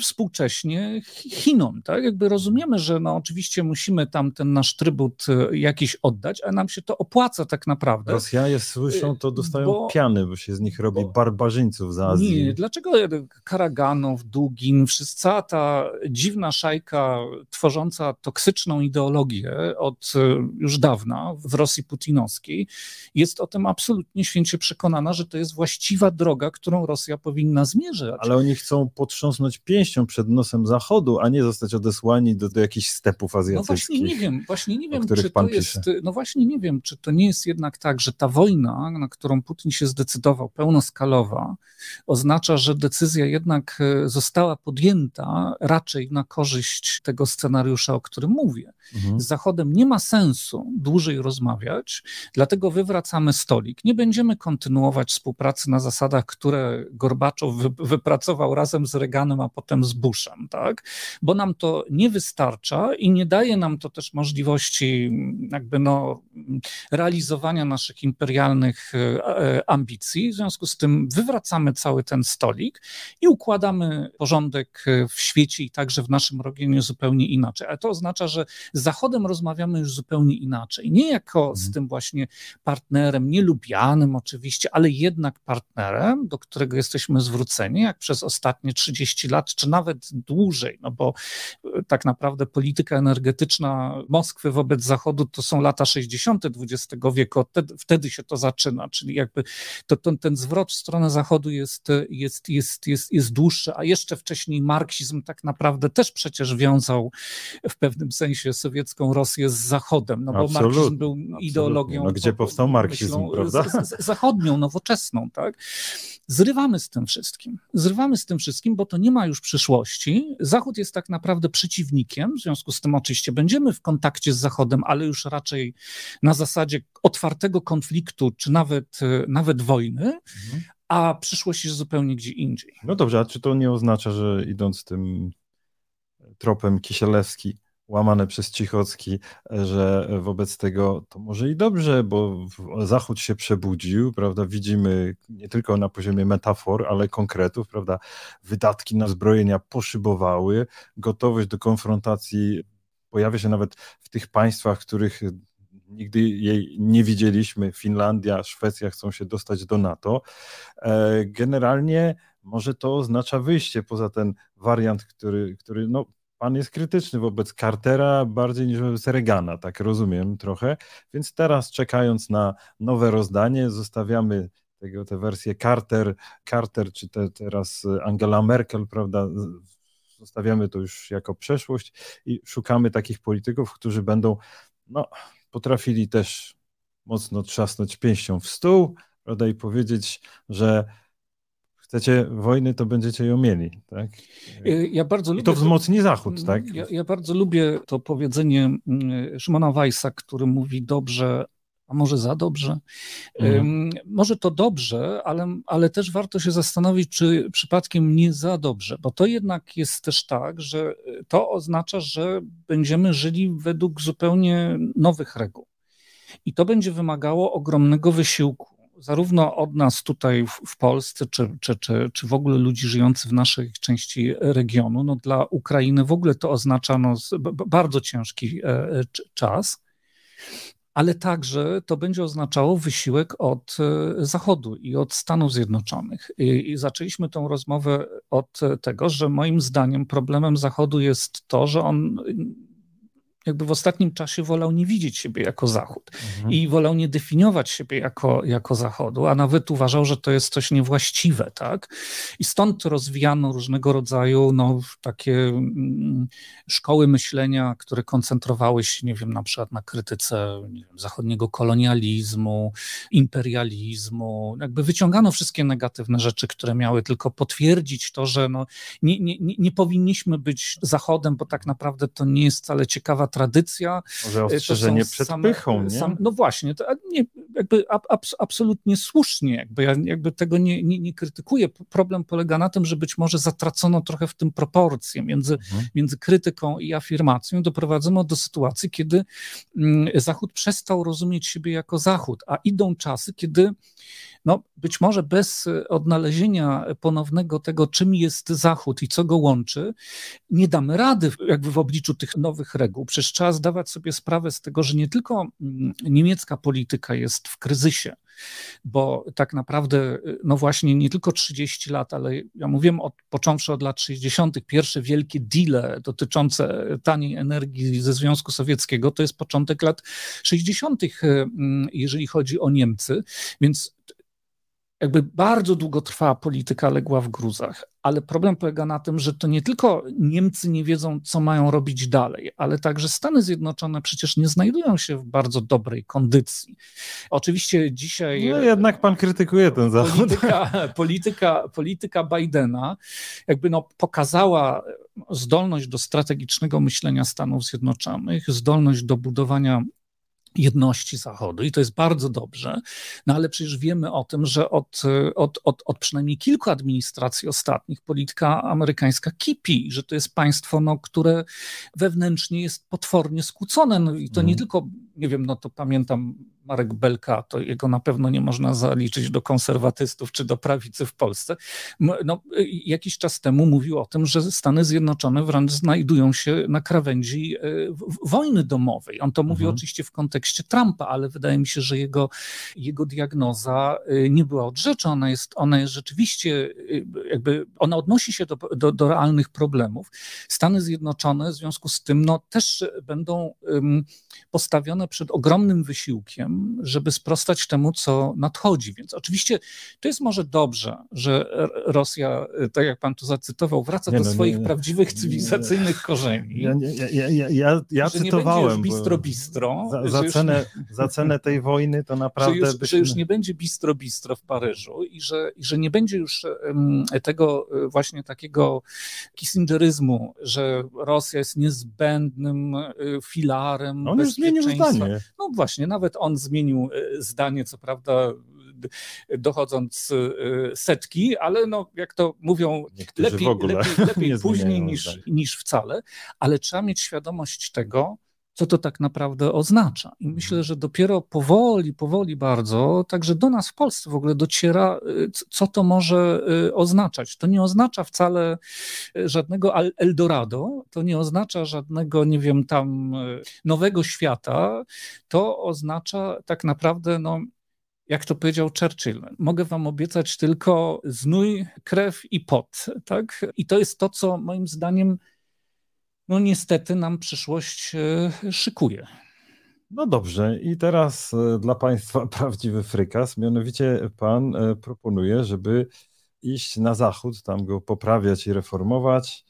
współcześnie Chinom. Tak? Jakby rozumiemy, że no oczywiście musimy tam ten nasz trybut e, jakiś oddać, a nam się to opłaca tak naprawdę. Rosjanie słyszą, to dostają bo, piany, bo się z nich robi bo, barbarzyńców z Azji. Nie, dlaczego e, Karaganow, Dugin, cała ta dziwna szajka tworząca toksyczną ideologię od już dawna w Rosji putinowskiej jest o tym absolutnie święcie przekonana, że to jest właściwa droga, którą Rosja powinna zmierzać ale oni chcą potrząsnąć pięścią przed nosem Zachodu, a nie zostać odesłani do, do jakichś stepów azjatyckich. No właśnie nie wiem, właśnie nie wiem, czy to jest, no właśnie nie wiem, czy to nie jest jednak tak, że ta wojna, na którą Putin się zdecydował, pełnoskalowa, oznacza, że decyzja jednak e, została podjęta raczej na korzyść tego scenariusza, o którym mówię. Mhm. Z Zachodem nie ma sensu dłużej rozmawiać, dlatego wywracamy stolik. Nie będziemy kontynuować współpracy na zasadach, które Gorbaczow wy, wypracował razem z Reaganem, a potem z Bushem, tak? Bo nam to nie wystarcza i nie daje nam to też możliwości jakby no, realizowania naszych imperialnych e, e, ambicji. W związku z tym wywracamy cały ten stolik i układamy porządek w świecie i także w naszym regionie zupełnie inaczej. Ale to oznacza, że z Zachodem rozmawiamy już zupełnie inaczej. Nie jako z mhm. tym właśnie partnerem, nielubianym oczywiście, ale jednak partnerem, do którego jesteśmy zwróceni, jak przez ostatnie 30 lat, czy nawet dłużej, no bo e, tak naprawdę polityka energetyczna Moskwy wobec Zachodu to są lata 60. XX wieku, wtedy, się to zaczyna, czyli jakby to, to, ten zwrot w stronę Zachodu jest, jest, jest, jest, jest dłuższy, a jeszcze wcześniej marksizm tak naprawdę też przecież wiązał w pewnym sensie sowiecką Rosję z Zachodem, no bo absolutnie, marksizm był ideologią. No, gdzie powstał marksizm, myślą, prawda? Z, z, zachodnią, nowoczesną, tak? Zrywamy z tym wszystkim. Zrywamy z tym wszystkim, bo to nie ma już przyszłości. Zachód jest tak naprawdę przeciwnikiem, w związku z tym oczywiście będziemy w kontakcie z Zachodem, ale już raczej na zasadzie otwartego konfliktu, czy nawet, nawet wojny, mhm. a przyszłość jest zupełnie gdzie indziej. No dobrze, a czy to nie oznacza, że idąc tym tropem Kisielewski, łamane przez Cichocki, że wobec tego to może i dobrze, bo Zachód się przebudził, prawda, widzimy nie tylko na poziomie metafor, ale konkretów, prawda, wydatki na zbrojenia poszybowały, gotowość do konfrontacji pojawia się nawet w tych państwach, których nigdy jej nie widzieliśmy, Finlandia, Szwecja chcą się dostać do NATO. E, generalnie może to oznacza wyjście poza ten wariant, który, który no, pan jest krytyczny wobec Cartera bardziej niż wobec Reagana, tak rozumiem trochę. Więc teraz czekając na nowe rozdanie, zostawiamy tego, tę wersję Carter, Carter czy te, teraz Angela Merkel, prawda? Zostawiamy to już jako przeszłość i szukamy takich polityków, którzy będą no, potrafili też mocno trzasnąć pięścią w stół, prawda, i powiedzieć, że chcecie wojny, to będziecie ją mieli. Tak? Y, ja bardzo I lubię, to wzmocni Zachód, tak? Ja, ja, bardzo lubię to powiedzenie mm, Szymona Weissa, który mówi dobrze, a może za dobrze. Mhm. Może to dobrze, ale, ale też warto się zastanowić, czy przypadkiem nie za dobrze, bo to jednak jest też tak, że to oznacza, że będziemy żyli według zupełnie nowych reguł. I to będzie wymagało ogromnego wysiłku zarówno od nas tutaj w, Polsce, czy, czy, czy, czy w ogóle ludzi żyjących w naszej części regionu, no dla Ukrainy w ogóle to oznacza no, bardzo ciężki e, czas, ale także to będzie oznaczało wysiłek od e, Zachodu i od Stanów Zjednoczonych. I, I, zaczęliśmy tę rozmowę od tego, że moim zdaniem problemem Zachodu jest to, że on jakby w ostatnim czasie wolał nie widzieć siebie jako Zachód mhm. i wolał nie definiować siebie jako, jako Zachodu, a nawet uważał, że to jest coś niewłaściwe, tak? I stąd rozwijano różnego rodzaju no, takie mm, szkoły myślenia, które koncentrowały się, nie wiem, na przykład na krytyce wiem, zachodniego kolonializmu, imperializmu. Jakby wyciągano wszystkie negatywne rzeczy, które miały tylko potwierdzić to, że no, nie, nie, nie powinniśmy być Zachodem, bo tak naprawdę to nie jest wcale ciekawa tradycja. Może e, ostrzeżenie przed same, pychą, nie? Sam, no właśnie, to nie, jakby ab, ab, absolutnie słusznie, jakby ja jakby tego nie, nie, nie, krytykuję. Problem polega na tym, że być może zatracono trochę w tym proporcje między, mhm. między krytyką i afirmacją. Doprowadzono do sytuacji, kiedy mm, Zachód przestał rozumieć siebie jako Zachód, a idą czasy, kiedy no, być może bez odnalezienia ponownego tego, czym jest Zachód i co go łączy, nie damy rady jakby w obliczu tych nowych reguł. Przecież trzeba zdawać sobie sprawę z tego, że nie tylko mm, niemiecka polityka jest w kryzysie, bo tak naprawdę, e, no właśnie, nie tylko 30 lat, ale ja mówiłem od, począwszy od lat 60., pierwsze wielkie deale dotyczące taniej energii ze Związku Sowieckiego, to jest początek lat 60., e, mm, jeżeli chodzi o Niemcy, więc jakby bardzo długo trwała polityka legła w gruzach, ale problem polega na tym, że to nie tylko Niemcy nie wiedzą, co mają robić dalej, ale także Stany Zjednoczone przecież nie znajdują się w bardzo dobrej kondycji. Oczywiście dzisiaj. No jednak pan krytykuje ten zachód. Polityka, polityka, polityka Bidena jakby no pokazała zdolność do strategicznego myślenia Stanów Zjednoczonych, zdolność do budowania jedności Zachodu i to jest bardzo dobrze, no ale przecież wiemy o tym, że od, od, od, od przynajmniej kilku administracji ostatnich polityka amerykańska kipi, że to jest państwo, no, które wewnętrznie jest potwornie skłócone no i to nie mhm. tylko, nie wiem, no to pamiętam Marek Belka, to jego na pewno nie można zaliczyć do konserwatystów czy do prawicy w Polsce, no, jakiś czas temu mówił o tym, że Stany Zjednoczone wręcz znajdują się na krawędzi e, wojny domowej. On to mówi mhm. oczywiście w kontekście Trumpa, ale wydaje mi się, że jego, jego diagnoza e, nie była od rzeczy. Ona jest, ona jest rzeczywiście, jakby, ona odnosi się do, do, do realnych problemów. Stany Zjednoczone w związku z tym no, też będą um, postawione przed ogromnym wysiłkiem, żeby sprostać temu, co nadchodzi. Więc oczywiście to jest może dobrze, że Rosja, tak jak pan tu zacytował, wraca nie, do no, swoich nie, prawdziwych cywilizacyjnych korzeni. Ja, ja, ja, ja, ja że cytowałem. Nie bistro bistro. Za, za, cenę, za cenę tej wojny to naprawdę. Że już, byśmy... że już nie będzie bistro bistro w Paryżu i że, i że nie będzie już um, tego e, właśnie takiego kissingeryzmu, że Rosja jest niezbędnym e, filarem. On już zmienił zdanie. No właśnie, nawet on zmienił e, zdanie, co prawda dochodząc setki, ale no, jak to mówią, lepiej, lepiej, lepiej później niż, niż wcale, ale trzeba mieć świadomość tego, co to tak naprawdę oznacza. I myślę, że dopiero powoli, powoli bardzo, także do nas w Polsce w ogóle dociera, y, co to może y, oznaczać. To nie oznacza wcale y, żadnego Eldorado, to nie oznacza żadnego, nie wiem, tam nowego świata. To oznacza tak naprawdę, no, jak to powiedział Churchill, mogę wam obiecać tylko znój, krew i pot. Tak? I to jest to, co moim zdaniem no niestety nam przyszłość e, szykuje. No dobrze, i teraz e, dla Państwa prawdziwy frykas, mianowicie Pan e, proponuje, żeby iść na zachód, tam go poprawiać i reformować,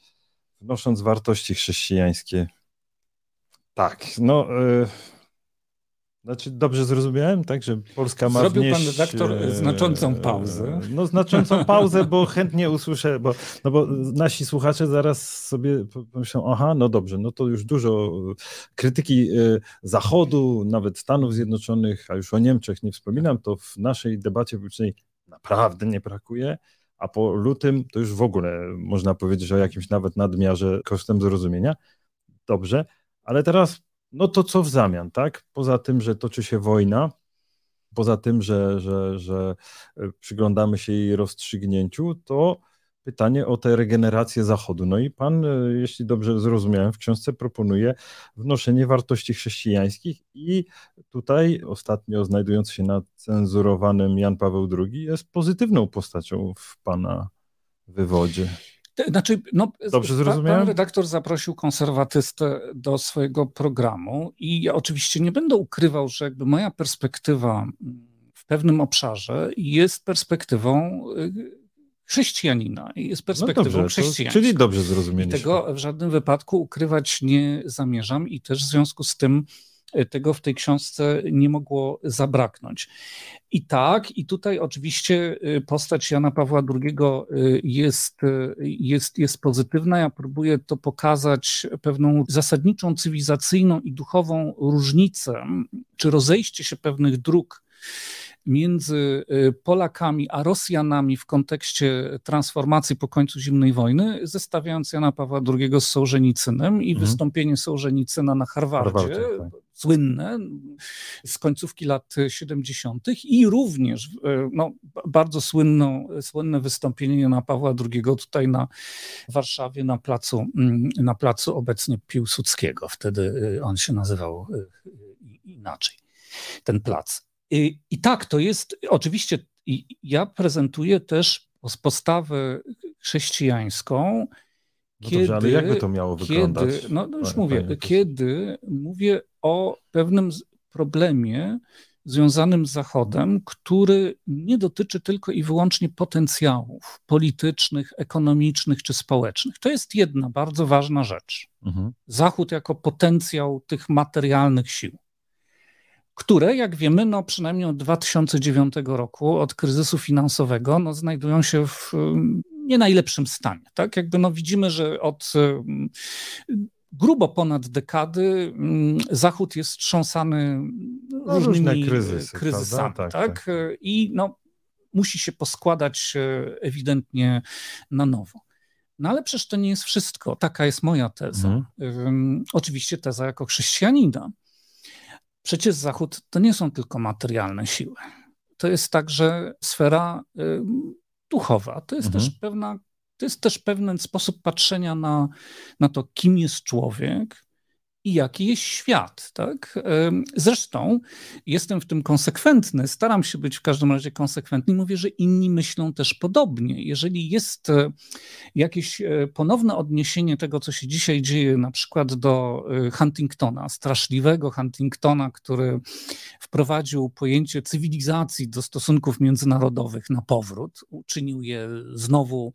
wnosząc wartości chrześcijańskie. Tak, no znaczy, dobrze zrozumiałem, tak, że Polska ma Zrobił wnieść... pan redaktor e, znaczącą pauzę. No znaczącą pauzę, bo chętnie usłyszę, bo, no bo nasi słuchacze zaraz sobie pomyślą, aha, no dobrze, no to już dużo krytyki e, Zachodu, nawet Stanów Zjednoczonych, a już o Niemczech nie wspominam, to w naszej debacie publicznej naprawdę nie brakuje, a po lutym to już w ogóle można powiedzieć o jakimś nawet nadmiarze kosztem zrozumienia. Dobrze, ale teraz no to co w zamian, tak? Poza tym, że toczy się wojna, poza tym, że, że, że e, przyglądamy się jej rozstrzygnięciu, to pytanie o tę regenerację Zachodu. No i pan, e, jeśli dobrze zrozumiałem, w książce proponuje wnoszenie wartości chrześcijańskich i tutaj ostatnio znajdujący się na cenzurowanym Jan Paweł II jest pozytywną postacią w pana wywodzie. Znaczy, no, Dobrze zrozumiałem? Pan redaktor zaprosił konserwatystę do swojego programu i ja oczywiście nie będę ukrywał, że jakby moja perspektywa w pewnym obszarze jest perspektywą y, chrześcijanina i jest no perspektywą no chrześcijańską. Czyli dobrze zrozumieliśmy. I tego w żadnym wypadku ukrywać nie zamierzam i też w związku z tym tego w tej książce nie mogło zabraknąć. I tak, i tutaj oczywiście y, postać Jana Pawła II y, jest, y, jest, jest pozytywna. Ja próbuję to pokazać pewną zasadniczą cywilizacyjną i duchową różnicę, czy rozejście się pewnych dróg między Polakami a Rosjanami w kontekście transformacji po końcu zimnej wojny, zestawiając Jana Pawła II z Sołżenicynem i mhm. wystąpienie Sołżenicyna na Harvardzie, Harvardzie tak słynne z końcówki lat 70. i również e, no, bardzo słynną, słynne wystąpienie Jana Pawła II tutaj na Warszawie, na placu, mm, na placu obecnie Piłsudskiego. Wtedy e, on się nazywał inaczej, ten plac. I, i tak, to jest oczywiście, ja prezentuję też postawę chrześcijańską, no kiedy, dobrze, ale jakby to miało wyglądać? Kiedy, no, no już mówię, kiedy mówię o pewnym problemie związanym z Zachodem, który nie dotyczy tylko i wyłącznie potencjałów politycznych, ekonomicznych czy społecznych. To jest jedna bardzo ważna rzecz. Mhm. Zachód jako potencjał tych materialnych sił, które, jak wiemy, no przynajmniej od 2009 roku, od kryzysu finansowego, no znajdują się w nie najlepszym stanie. Tak? Jakby no widzimy, że od grubo ponad dekady mm, Zachód jest trząsany no, różnymi kryzysy, kryzysami. Tak, tak? tak, I no, musi się poskładać e, ewidentnie na nowo. No ale przecież to nie jest wszystko. Taka jest moja teza. Mhm. Oczywiście teza jako chrześcijanina. Przecież Zachód to nie są tylko materialne siły. To jest także sfera y, duchowa. To jest mhm. też pewna, to jest też pewien sposób patrzenia na, na to, kim jest człowiek, i jaki jest świat. Tak? Zresztą jestem w tym konsekwentny, staram się być w każdym razie konsekwentny i mówię, że inni myślą też podobnie. Jeżeli jest e, jakieś e, ponowne odniesienie tego, co się dzisiaj dzieje, na przykład do e, Huntingtona, straszliwego Huntingtona, który wprowadził pojęcie cywilizacji do stosunków międzynarodowych na powrót, uczynił je znowu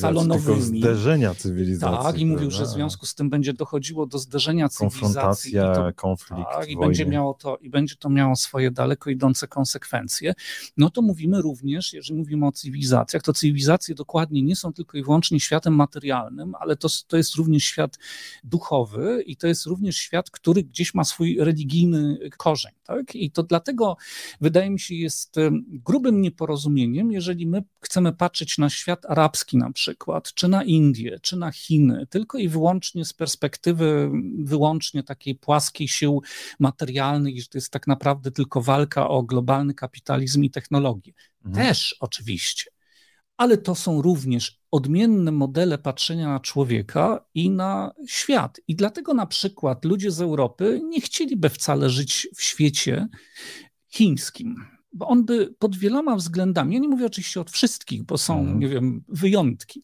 salonowymi. Tylko zderzenia cywilizacji. Tak, i mówił, że w związku z tym będzie dochodziło do zderzenia cywilizacji konfrontacja, to, konflikt. Tak, i, będzie miało to, I będzie to miało swoje daleko idące konsekwencje. No to mówimy również, jeżeli mówimy o cywilizacjach, to cywilizacje dokładnie nie są tylko i wyłącznie światem materialnym, ale to, to jest również świat duchowy i to jest również świat, który gdzieś ma swój religijny korzeń. Tak? I to dlatego wydaje mi się jest grubym nieporozumieniem, jeżeli my chcemy patrzeć na świat arabski na przykład, czy na Indię, czy na Chiny, tylko i wyłącznie z perspektywy wyłącznie takiej płaskiej sił materialnych i że to jest tak naprawdę tylko walka o globalny kapitalizm i technologię. Mhm. Też oczywiście, ale to są również odmienne modele patrzenia na człowieka i na świat. I dlatego na przykład ludzie z Europy nie chcieliby wcale żyć w świecie chińskim bo on by pod wieloma względami, ja nie mówię oczywiście od wszystkich, bo są, mm. nie wiem, wyjątki,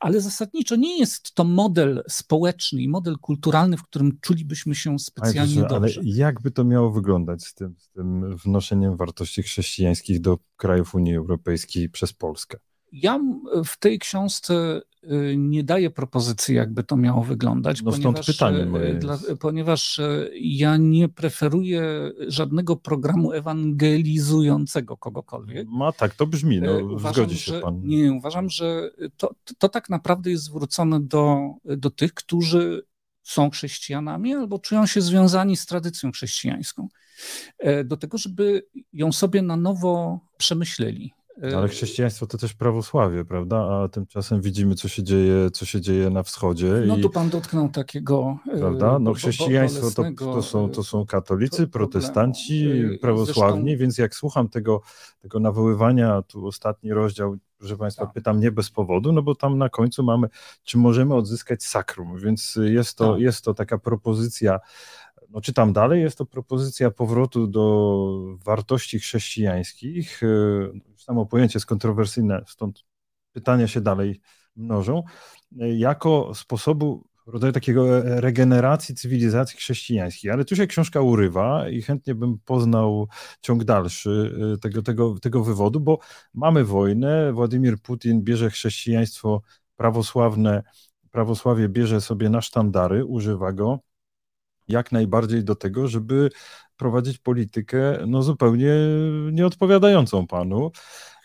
ale zasadniczo nie jest to model społeczny i model kulturalny, w którym czulibyśmy się specjalnie ale, dobrze. Ale jak by to miało wyglądać z tym, z tym wnoszeniem wartości chrześcijańskich do krajów Unii Europejskiej przez Polskę? Ja w tej książce nie daję propozycji, jakby to miało wyglądać. No stąd ponieważ, pytanie y, moje dla, ponieważ y, ja nie preferuję żadnego programu ewangelizującego kogokolwiek. Ma tak, to brzmi, no, uważam, zgodzi się że, pan. Nie, uważam, że to, to tak naprawdę jest zwrócone do, do tych, którzy są chrześcijanami albo czują się związani z tradycją chrześcijańską. E, do tego, żeby ją sobie na nowo przemyśleli ale chrześcijaństwo to też prawosławie, prawda? A tymczasem widzimy, co się dzieje, co się dzieje na wschodzie. No tu pan dotknął takiego. E, prawda? No chrześcijaństwo to, to, są, to są katolicy, protestanci, prawosławni, Zresztą... więc jak słucham tego, tego nawoływania, tu ostatni rozdział, proszę państwa, tak. pytam nie bez powodu, no bo tam na końcu mamy, czy możemy odzyskać sakrum, więc jest to, tak. jest to taka propozycja no, czytam dalej, jest to propozycja powrotu do wartości chrześcijańskich. E, samo pojęcie jest kontrowersyjne, stąd pytania się dalej mnożą, e, jako sposobu rodzaju takiego regeneracji cywilizacji chrześcijańskiej. Ale tu się książka urywa i chętnie bym poznał ciąg dalszy e, tego, tego, tego wywodu, bo mamy wojnę, Władimir Putin bierze chrześcijaństwo prawosławne, prawosławie bierze sobie na sztandary, używa go, jak najbardziej do tego, żeby prowadzić politykę no, zupełnie nieodpowiadającą panu.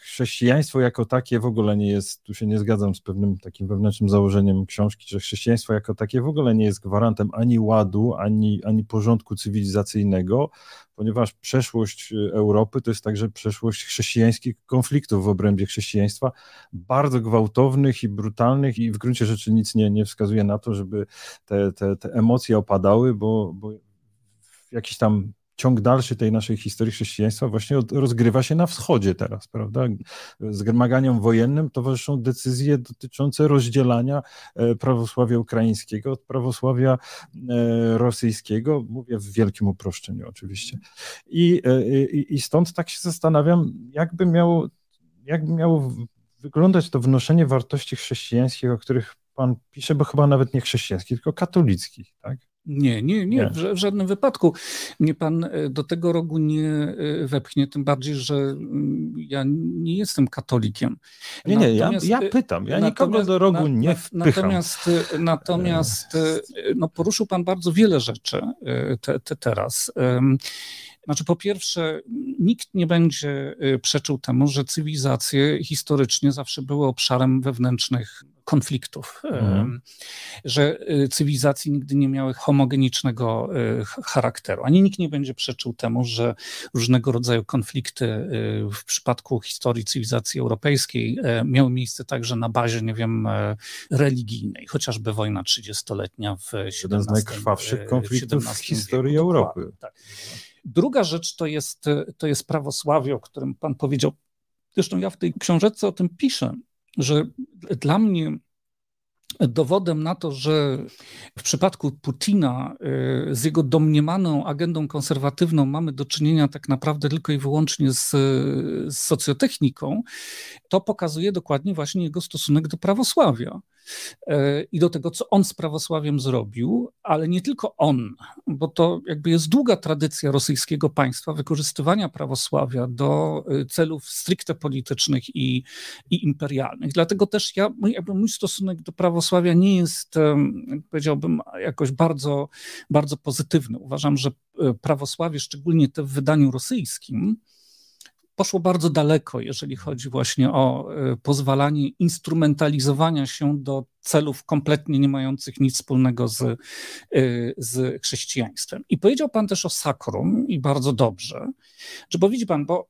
Chrześcijaństwo jako takie w ogóle nie jest, tu się nie zgadzam z pewnym takim wewnętrznym założeniem książki, że chrześcijaństwo jako takie w ogóle nie jest gwarantem ani ładu, ani, ani porządku cywilizacyjnego, ponieważ przeszłość Europy to jest także przeszłość chrześcijańskich konfliktów w obrębie chrześcijaństwa, bardzo gwałtownych i brutalnych i w gruncie rzeczy nic nie, nie wskazuje na to, żeby te, te, te emocje opadały, bo, bo jakiś tam ciąg dalszy tej naszej historii chrześcijaństwa właśnie rozgrywa się na wschodzie teraz, prawda? Zmaganiom wojennym towarzyszą decyzje dotyczące rozdzielania e, prawosławia ukraińskiego od prawosławia e, rosyjskiego, mówię w wielkim uproszczeniu oczywiście. I, e, i, i stąd tak się zastanawiam, jakby miało, jakby miało wyglądać to wnoszenie wartości chrześcijańskich, o których pan pisze, bo chyba nawet nie chrześcijańskich, tylko katolickich, tak? Nie, nie, nie, w, żadnym wypadku mnie pan e, do tego rogu nie e, wepchnie, tym bardziej, że mm, ja nie jestem katolikiem. Nie, nie, ja, ja e, pytam, ja nikogo do rogu nie wpycham. Natomiast, natomiast no, poruszył pan bardzo wiele rzeczy te, te teraz. Znaczy, po pierwsze, nikt nie będzie przeczył temu, że cywilizacje historycznie zawsze były obszarem wewnętrznych konfliktów, mhm. że y, cywilizacje nigdy nie miały homogenicznego y, charakteru. Ani nikt nie będzie przeczył temu, że różnego rodzaju konflikty y, w przypadku historii cywilizacji europejskiej miały miejsce także na bazie, nie wiem, religijnej, chociażby wojna 30-letnia w XVII Jeden z najkrwawszych konfliktów w, w historii Europy. Tak. Druga rzecz to jest, to jest prawosławie, o którym pan powiedział. Zresztą ja w tej książeczce o tym piszę, że dla mnie dowodem na to, że w przypadku Putina y, z jego domniemaną agendą konserwatywną mamy do czynienia tak naprawdę tylko i wyłącznie z, z socjotechniką, to pokazuje dokładnie właśnie jego stosunek do prawosławia i do tego, co on z prawosławiem zrobił, ale nie tylko on, bo to jakby jest długa tradycja rosyjskiego państwa wykorzystywania prawosławia do e, celów stricte politycznych i, i imperialnych. Dlatego też ja, jakby mój stosunek do prawosławia nie jest, powiedziałbym, jakoś bardzo, bardzo pozytywny. Uważam, że e, prawosławie, szczególnie te w wydaniu rosyjskim, poszło bardzo daleko, jeżeli chodzi właśnie o e, pozwalanie instrumentalizowania się do celów kompletnie nie mających nic wspólnego z, e, z chrześcijaństwem. I powiedział Pan też o sakrum, i bardzo dobrze, że bo widzi Pan, bo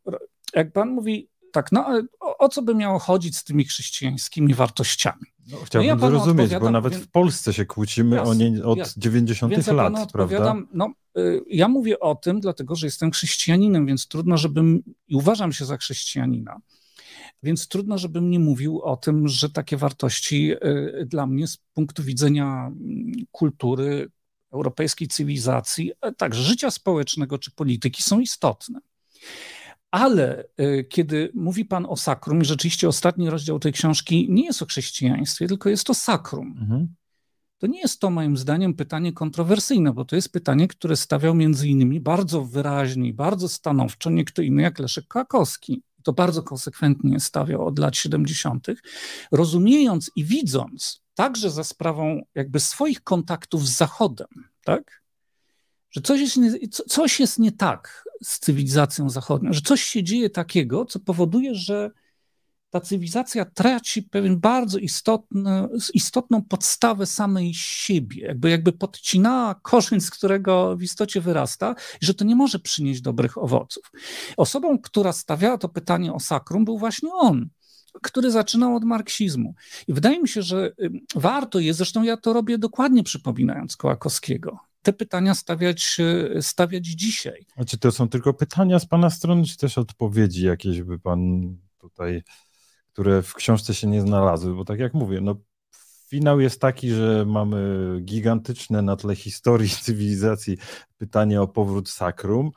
jak Pan mówi, tak, no ale o, o co by miało chodzić z tymi chrześcijańskimi wartościami? No, chciałbym no ja zrozumieć, bo nawet w Polsce się kłócimy jasne, o nie od jasne. 90 więc lat, ja prawda? No, y, ja mówię o tym, dlatego że jestem chrześcijaninem, więc trudno, żebym i uważam się za chrześcijanina. Więc trudno, żebym nie mówił o tym, że takie wartości y, dla mnie z punktu widzenia mm, kultury, europejskiej cywilizacji, także życia społecznego czy polityki są istotne. Ale y, kiedy mówi Pan o sakrum, i rzeczywiście ostatni rozdział tej książki nie jest o chrześcijaństwie, tylko jest o sakrum. Mhm. To nie jest to moim zdaniem pytanie kontrowersyjne, bo to jest pytanie, które stawiał między innymi bardzo wyraźnie, bardzo stanowczo nie kto inny jak Leszek Krakowski. To bardzo konsekwentnie stawiał od lat 70., rozumiejąc i widząc także za sprawą jakby swoich kontaktów z Zachodem, tak? Że coś jest, nie, coś jest nie tak z cywilizacją zachodnią, że coś się dzieje takiego, co powoduje, że ta cywilizacja traci pewien bardzo istotny, istotną podstawę samej siebie, jakby, jakby podcinała korzeń, z którego w istocie wyrasta, i że to nie może przynieść dobrych owoców. Osobą, która stawiała to pytanie o sakrum, był właśnie on, który zaczynał od marksizmu. I wydaje mi się, że warto jest, zresztą ja to robię dokładnie przypominając Kołakowskiego, te pytania stawiać, e, stawiać dzisiaj. A czy to są tylko pytania z Pana strony, czy też odpowiedzi jakieś by Pan tutaj, które w książce się nie znalazły? Bo tak jak mówię, no finał jest taki, że mamy gigantyczne na tle historii cywilizacji pytanie o powrót sakrum,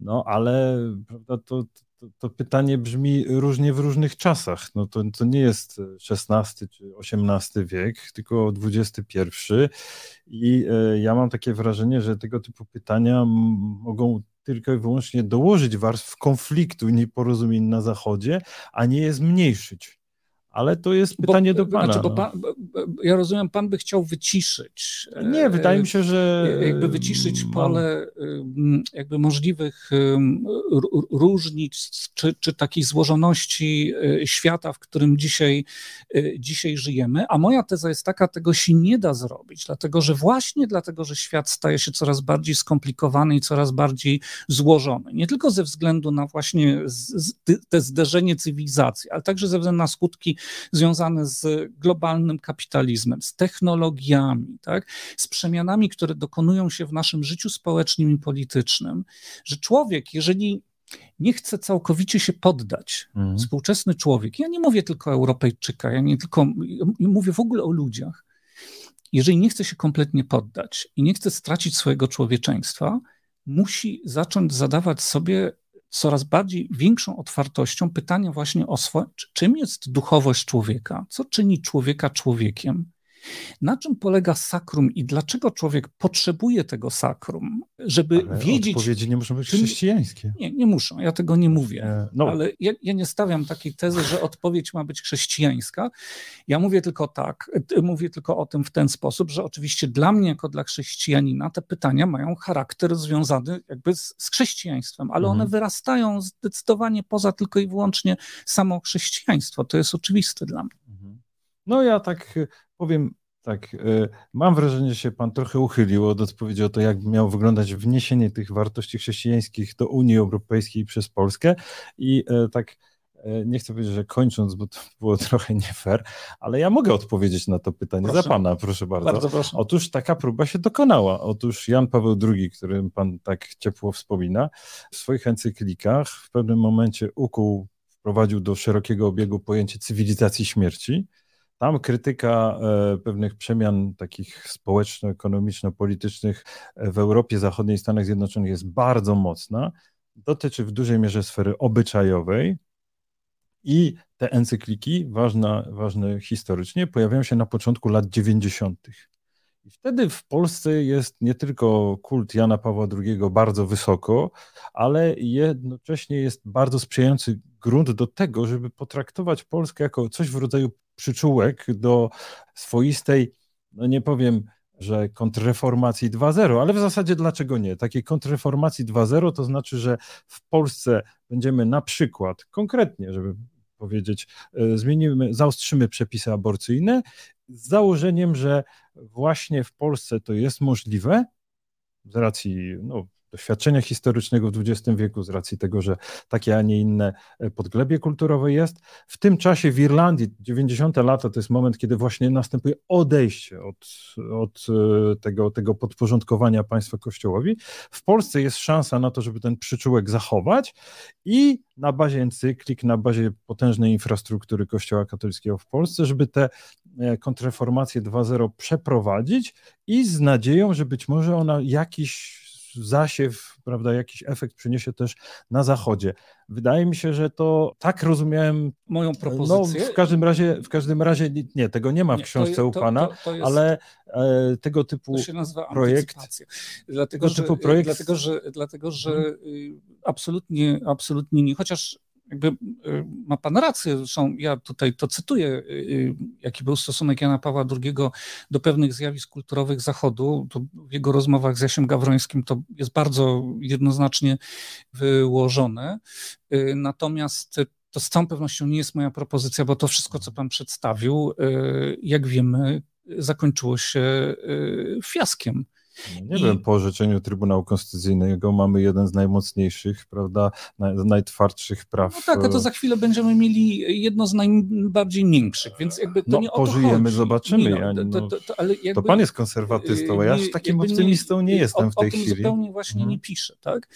no ale prawda, to, to, to, pytanie brzmi różnie w różnych czasach. No to, to nie jest XVI czy XVIII wiek, tylko XXI. I e, ja mam takie wrażenie, że tego typu pytania mogą tylko i wyłącznie dołożyć warstw konfliktu i nieporozumień na Zachodzie, a nie je zmniejszyć. Ale to jest pytanie bo, do pana. Znaczy, bo no. pan, ja rozumiem, pan by chciał wyciszyć. Nie, wydaje mi się, że. E, jakby wyciszyć pole jakby możliwych różnic, czy, czy takiej złożoności e, świata, w którym dzisiaj, e, dzisiaj żyjemy. A moja teza jest taka, tego się nie da zrobić, dlatego że właśnie dlatego, że świat staje się coraz bardziej skomplikowany i coraz bardziej złożony. Nie tylko ze względu na właśnie te zderzenie cywilizacji, ale także ze względu na skutki związane z globalnym kapitalizmem, z technologiami, tak? z przemianami, które dokonują się w naszym życiu społecznym i politycznym, że człowiek, jeżeli nie chce całkowicie się poddać, mhm. współczesny człowiek, ja nie mówię tylko o Europejczyka, ja nie tylko, ja mówię w ogóle o ludziach, jeżeli nie chce się kompletnie poddać i nie chce stracić swojego człowieczeństwa, musi zacząć zadawać sobie coraz bardziej większą otwartością pytania właśnie o swoje, czym jest duchowość człowieka, co czyni człowieka człowiekiem, na czym polega sakrum i dlaczego człowiek potrzebuje tego sakrum, żeby ale wiedzieć. Odpowiedzi nie muszą być chrześcijańskie. Nie, nie muszą, ja tego nie mówię. No. Ale ja, ja, nie stawiam takiej tezy, że odpowiedź ma być chrześcijańska. Ja mówię tylko tak, mówię tylko o tym w ten sposób, że oczywiście dla mnie, jako dla chrześcijanina, te pytania mają charakter związany jakby z, z chrześcijaństwem, ale mhm. one wyrastają zdecydowanie poza tylko i wyłącznie samo chrześcijaństwo. To jest oczywiste dla mnie. No ja tak Powiem tak, e, mam wrażenie, że się Pan trochę uchylił od odpowiedzi o to, jak miało wyglądać wniesienie tych wartości chrześcijańskich do Unii Europejskiej przez Polskę i e, tak E, nie chcę powiedzieć, że kończąc, bo to było trochę nie fair, ale ja mogę odpowiedzieć na to pytanie proszę. za pana, proszę bardzo. bardzo proszę. Otóż taka próba się dokonała. Otóż Jan Paweł II, którym pan tak ciepło wspomina, w swoich encyklikach w pewnym momencie ukuł, wprowadził do szerokiego obiegu pojęcie cywilizacji śmierci. Tam krytyka e, pewnych przemian takich społeczno-ekonomiczno-politycznych w Europie Zachodniej i Stanach Zjednoczonych jest bardzo mocna. Dotyczy w dużej mierze sfery obyczajowej, i te encykliki, ważne, ważne historycznie, pojawiają się na początku lat 90. I wtedy w Polsce jest nie tylko kult Jana Pawła II bardzo wysoko, ale jednocześnie jest bardzo sprzyjający grunt do tego, żeby potraktować Polskę jako coś w rodzaju przyczółek do swoistej, no nie powiem, że kontrreformacji 2.0, ale w zasadzie dlaczego nie? Takiej kontrreformacji 2.0 to znaczy, że w Polsce będziemy na przykład, konkretnie, żeby powiedzieć, e, zmienimy, zaostrzymy przepisy aborcyjne z założeniem, że właśnie w Polsce to jest możliwe z racji no, doświadczenia historycznego w XX wieku, z racji tego, że takie, a nie inne e, podglebie kulturowe jest. W tym czasie w Irlandii, 90. lata, to jest moment, kiedy właśnie następuje odejście od, od e, tego, tego podporządkowania państwa kościołowi. W Polsce jest szansa na to, żeby ten przyczółek zachować i na bazie encyklik, na bazie potężnej infrastruktury Kościoła katolickiego w Polsce, żeby te e, kontreformacje 2.0 przeprowadzić i z nadzieją, że być może ona jakiś zasiew, prawda, jakiś efekt przyniesie też na zachodzie. Wydaje mi się, że to tak rozumiałem moją propozycję. No, w każdym razie, w każdym razie nie, tego nie ma w książce to, u pana, to, to jest, ale e, tego typu projekt. Dlatego, że, typu projekt... dlatego, że, dlatego, że hmm. absolutnie, absolutnie nie, chociaż jakby y, ma pan rację, zresztą ja tutaj to cytuję, y, y, jaki był stosunek Jana Pawła II do pewnych zjawisk kulturowych Zachodu. To w jego rozmowach z Jasiem Gawrońskim to jest bardzo jednoznacznie wyłożone. Natomiast to z całą pewnością nie jest moja propozycja, bo to wszystko, co pan przedstawił, jak wiemy, zakończyło się fiaskiem. No nie I... wiem, po orzeczeniu Trybunału Konstytucyjnego mamy jeden z najmocniejszych, prawda, najtwardszych praw. No tak, a to za chwilę będziemy mieli jedno z najbardziej miększych, więc jakby to no, nie o pożyjemy, zobaczymy. Nie, no, no, to, to, ale jakby, to, pan jest konserwatystą, a ja aż takim optymistą nie, nie jestem w tej o chwili. O tym zupełnie właśnie hmm. nie piszę, tak?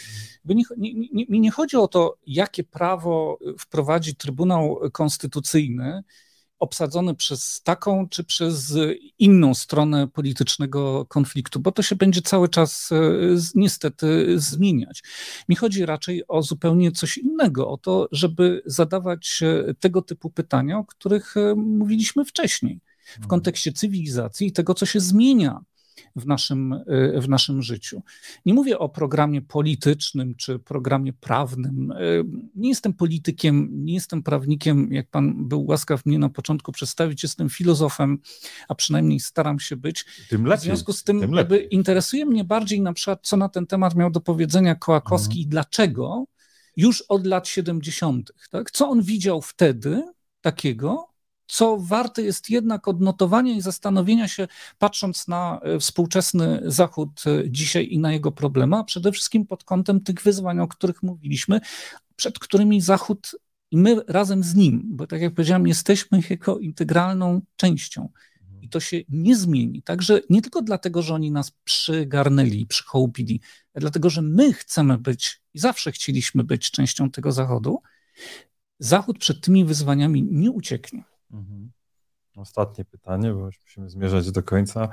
Mi nie, nie, nie, nie chodzi o to, jakie prawo wprowadzi Trybunał Konstytucyjny, obsadzony przez taką czy przez inną stronę politycznego konfliktu, bo to się będzie cały czas e, niestety zmieniać. Mi chodzi raczej o zupełnie coś innego, o to, żeby zadawać tego typu pytania, o których e, mówiliśmy wcześniej w mhm. kontekście cywilizacji i tego, co się zmienia w naszym, y, w naszym życiu. Nie mówię o programie politycznym czy programie prawnym. Y, nie jestem politykiem, nie jestem prawnikiem, jak pan był łaskaw mnie na początku przedstawić, jestem filozofem, a przynajmniej staram się być. Tym lepiej. W związku z tym, tym jakby interesuje mnie bardziej na przykład, co na ten temat miał do powiedzenia Kołakowski mhm. i dlaczego już od lat 70. Tak? Co on widział wtedy takiego, co warte jest jednak odnotowania i zastanowienia się, patrząc na e, współczesny Zachód e, dzisiaj i na jego problemy, a przede wszystkim pod kątem tych wyzwań, o których mówiliśmy, przed którymi Zachód i my razem z nim, bo tak jak powiedziałem, jesteśmy jego integralną częścią. I to się nie zmieni. Także nie tylko dlatego, że oni nas przygarnęli, przychołupili, ale dlatego, że my chcemy być i zawsze chcieliśmy być częścią tego Zachodu. Zachód przed tymi wyzwaniami nie ucieknie. Mhm. Ostatnie pytanie, bo już musimy zmierzać do końca.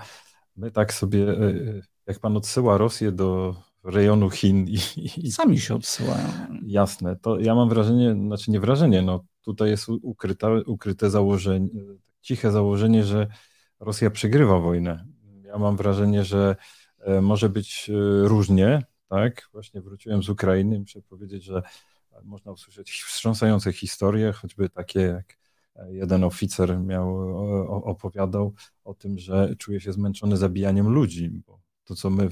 My tak sobie, e, e, jak pan odsyła Rosję do rejonu Chin i, i sami się odsyłają. Jasne, to ja mam wrażenie, znaczy nie wrażenie, no tutaj jest ukryte, ukryte założenie, ciche założenie, że Rosja przegrywa wojnę. Ja mam wrażenie, że e, może być różnie, tak? Właśnie wróciłem z Ukrainy, muszę powiedzieć, że można usłyszeć wstrząsające historie, choćby takie jak jeden oficer miał, opowiadał o tym, że czuje się zmęczony zabijaniem ludzi, bo to, co my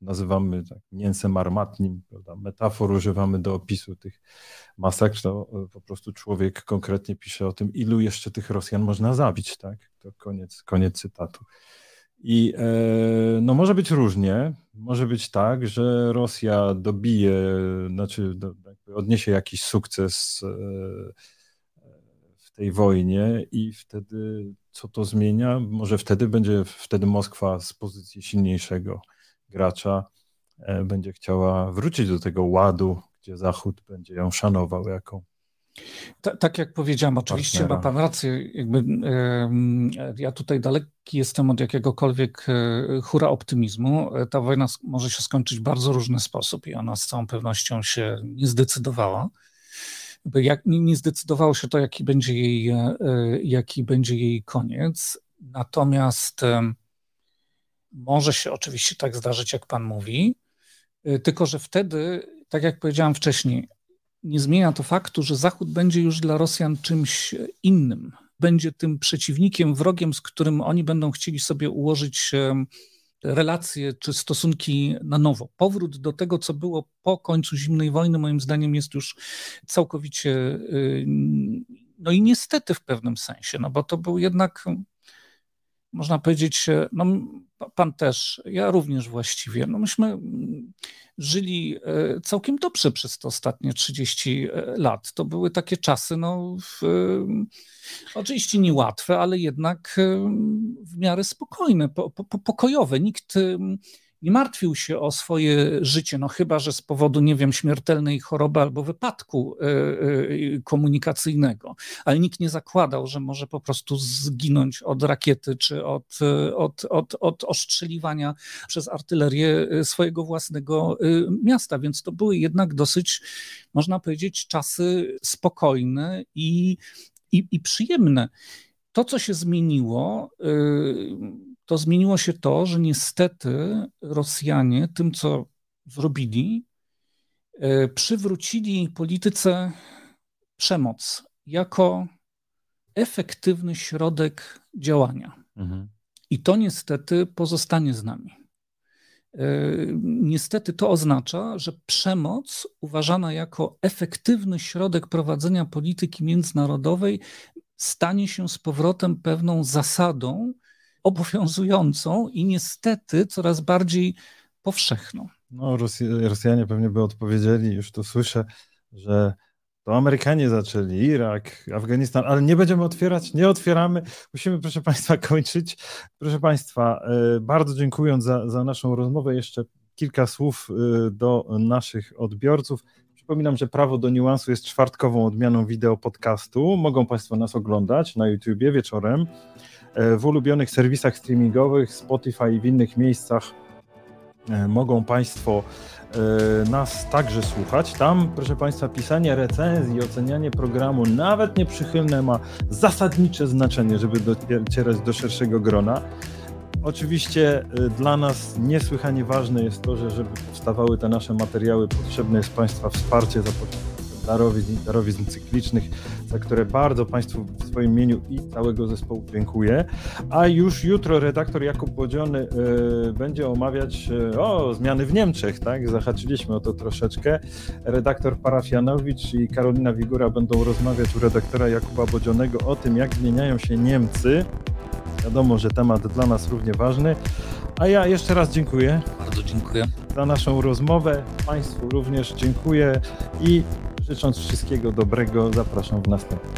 nazywamy tak mięsem armatnim, prawda, metafor używamy do opisu tych masakr, to e, po prostu człowiek konkretnie pisze o tym, ilu jeszcze tych Rosjan można zabić, tak? To koniec, koniec cytatu. I e, no może być różnie. Może być tak, że Rosja dobije, znaczy do, odniesie jakiś sukces e, tej wojnie i wtedy co to zmienia? Może wtedy będzie, wtedy Moskwa z pozycji silniejszego gracza e, będzie chciała wrócić do tego ładu, gdzie Zachód będzie ją szanował jako ta, tak jak powiedziałem, oczywiście partnera. ma pan rację. Jakby, ja tutaj daleki jestem od jakiegokolwiek e, hura optymizmu. E, ta wojna może się skończyć w bardzo różny sposób i ona z całą pewnością się nie zdecydowała. Jak, nie, zdecydowało się to, jaki będzie, jej, e, jaki będzie jej koniec. Natomiast może się oczywiście tak zdarzyć, jak pan mówi, tylko że wtedy, tak jak powiedziałem wcześniej, nie zmienia to faktu, że Zachód będzie już dla Rosjan czymś innym. Będzie tym przeciwnikiem, wrogiem, z którym oni będą chcieli sobie ułożyć relacje czy stosunki na nowo. Powrót do tego, co było po końcu zimnej wojny, moim zdaniem, jest już całkowicie, y, no i niestety w pewnym sensie, no bo to był jednak można powiedzieć, no pan też, ja również właściwie, no myśmy żyli e, całkiem dobrze przez te ostatnie 30 e, lat. To były takie czasy, no w, oczywiście niełatwe, ale jednak w miarę spokojne, po, po, pokojowe. Nikt nie martwił się o swoje życie, no chyba, że z powodu, nie wiem, śmiertelnej choroby albo wypadku e, e, komunikacyjnego, ale nikt nie zakładał, że może po prostu zginąć od rakiety czy od, od, od, od ostrzeliwania przez artylerię swojego własnego e, miasta, więc to były jednak dosyć, można powiedzieć, czasy spokojne i, i, i przyjemne. To, co się zmieniło, to zmieniło się to, że niestety Rosjanie tym, co zrobili, e, przywrócili polityce przemoc jako efektywny środek działania. Mhm. I to niestety pozostanie z nami. E, niestety to oznacza, że przemoc uważana jako efektywny środek prowadzenia polityki międzynarodowej stanie się z powrotem pewną zasadą, obowiązującą i niestety coraz bardziej powszechną. No, Rosjanie pewnie by odpowiedzieli, już to słyszę, że to Amerykanie zaczęli, Irak, Afganistan, ale nie będziemy otwierać, nie otwieramy. Musimy, proszę Państwa, kończyć. Proszę Państwa, e, bardzo dziękując za, za naszą rozmowę, jeszcze kilka słów e, do naszych odbiorców. Przypominam, że Prawo do Niuansu jest czwartkową odmianą wideo podcastu. Mogą Państwo nas oglądać na YouTubie wieczorem. E, w ulubionych serwisach streamingowych, Spotify i w innych miejscach e, mogą Państwo e, nas także słuchać. Tam, proszę Państwa, pisanie recenzji, ocenianie programu, nawet nieprzychylne, ma zasadnicze znaczenie, żeby docierać do szerszego grona. Oczywiście dla nas niesłychanie ważne jest to, że żeby powstawały te nasze materiały, potrzebne jest Państwa wsparcie za darowizn, darowizn cyklicznych, za które bardzo Państwu w swoim imieniu i całego zespołu dziękuję. A już jutro redaktor Jakub Bodziony y, będzie omawiać y, o zmiany w Niemczech, tak? Zahaczyliśmy o to troszeczkę. Redaktor Parafianowicz i Karolina Wigura będą rozmawiać u redaktora Jakuba Bodzionego o tym, jak zmieniają się Niemcy. Wiadomo, że temat dla nas równie ważny. A ja jeszcze raz dziękuję. Bardzo dziękuję. Za naszą rozmowę. Państwu również dziękuję i Życząc wszystkiego dobrego, zapraszam w następny.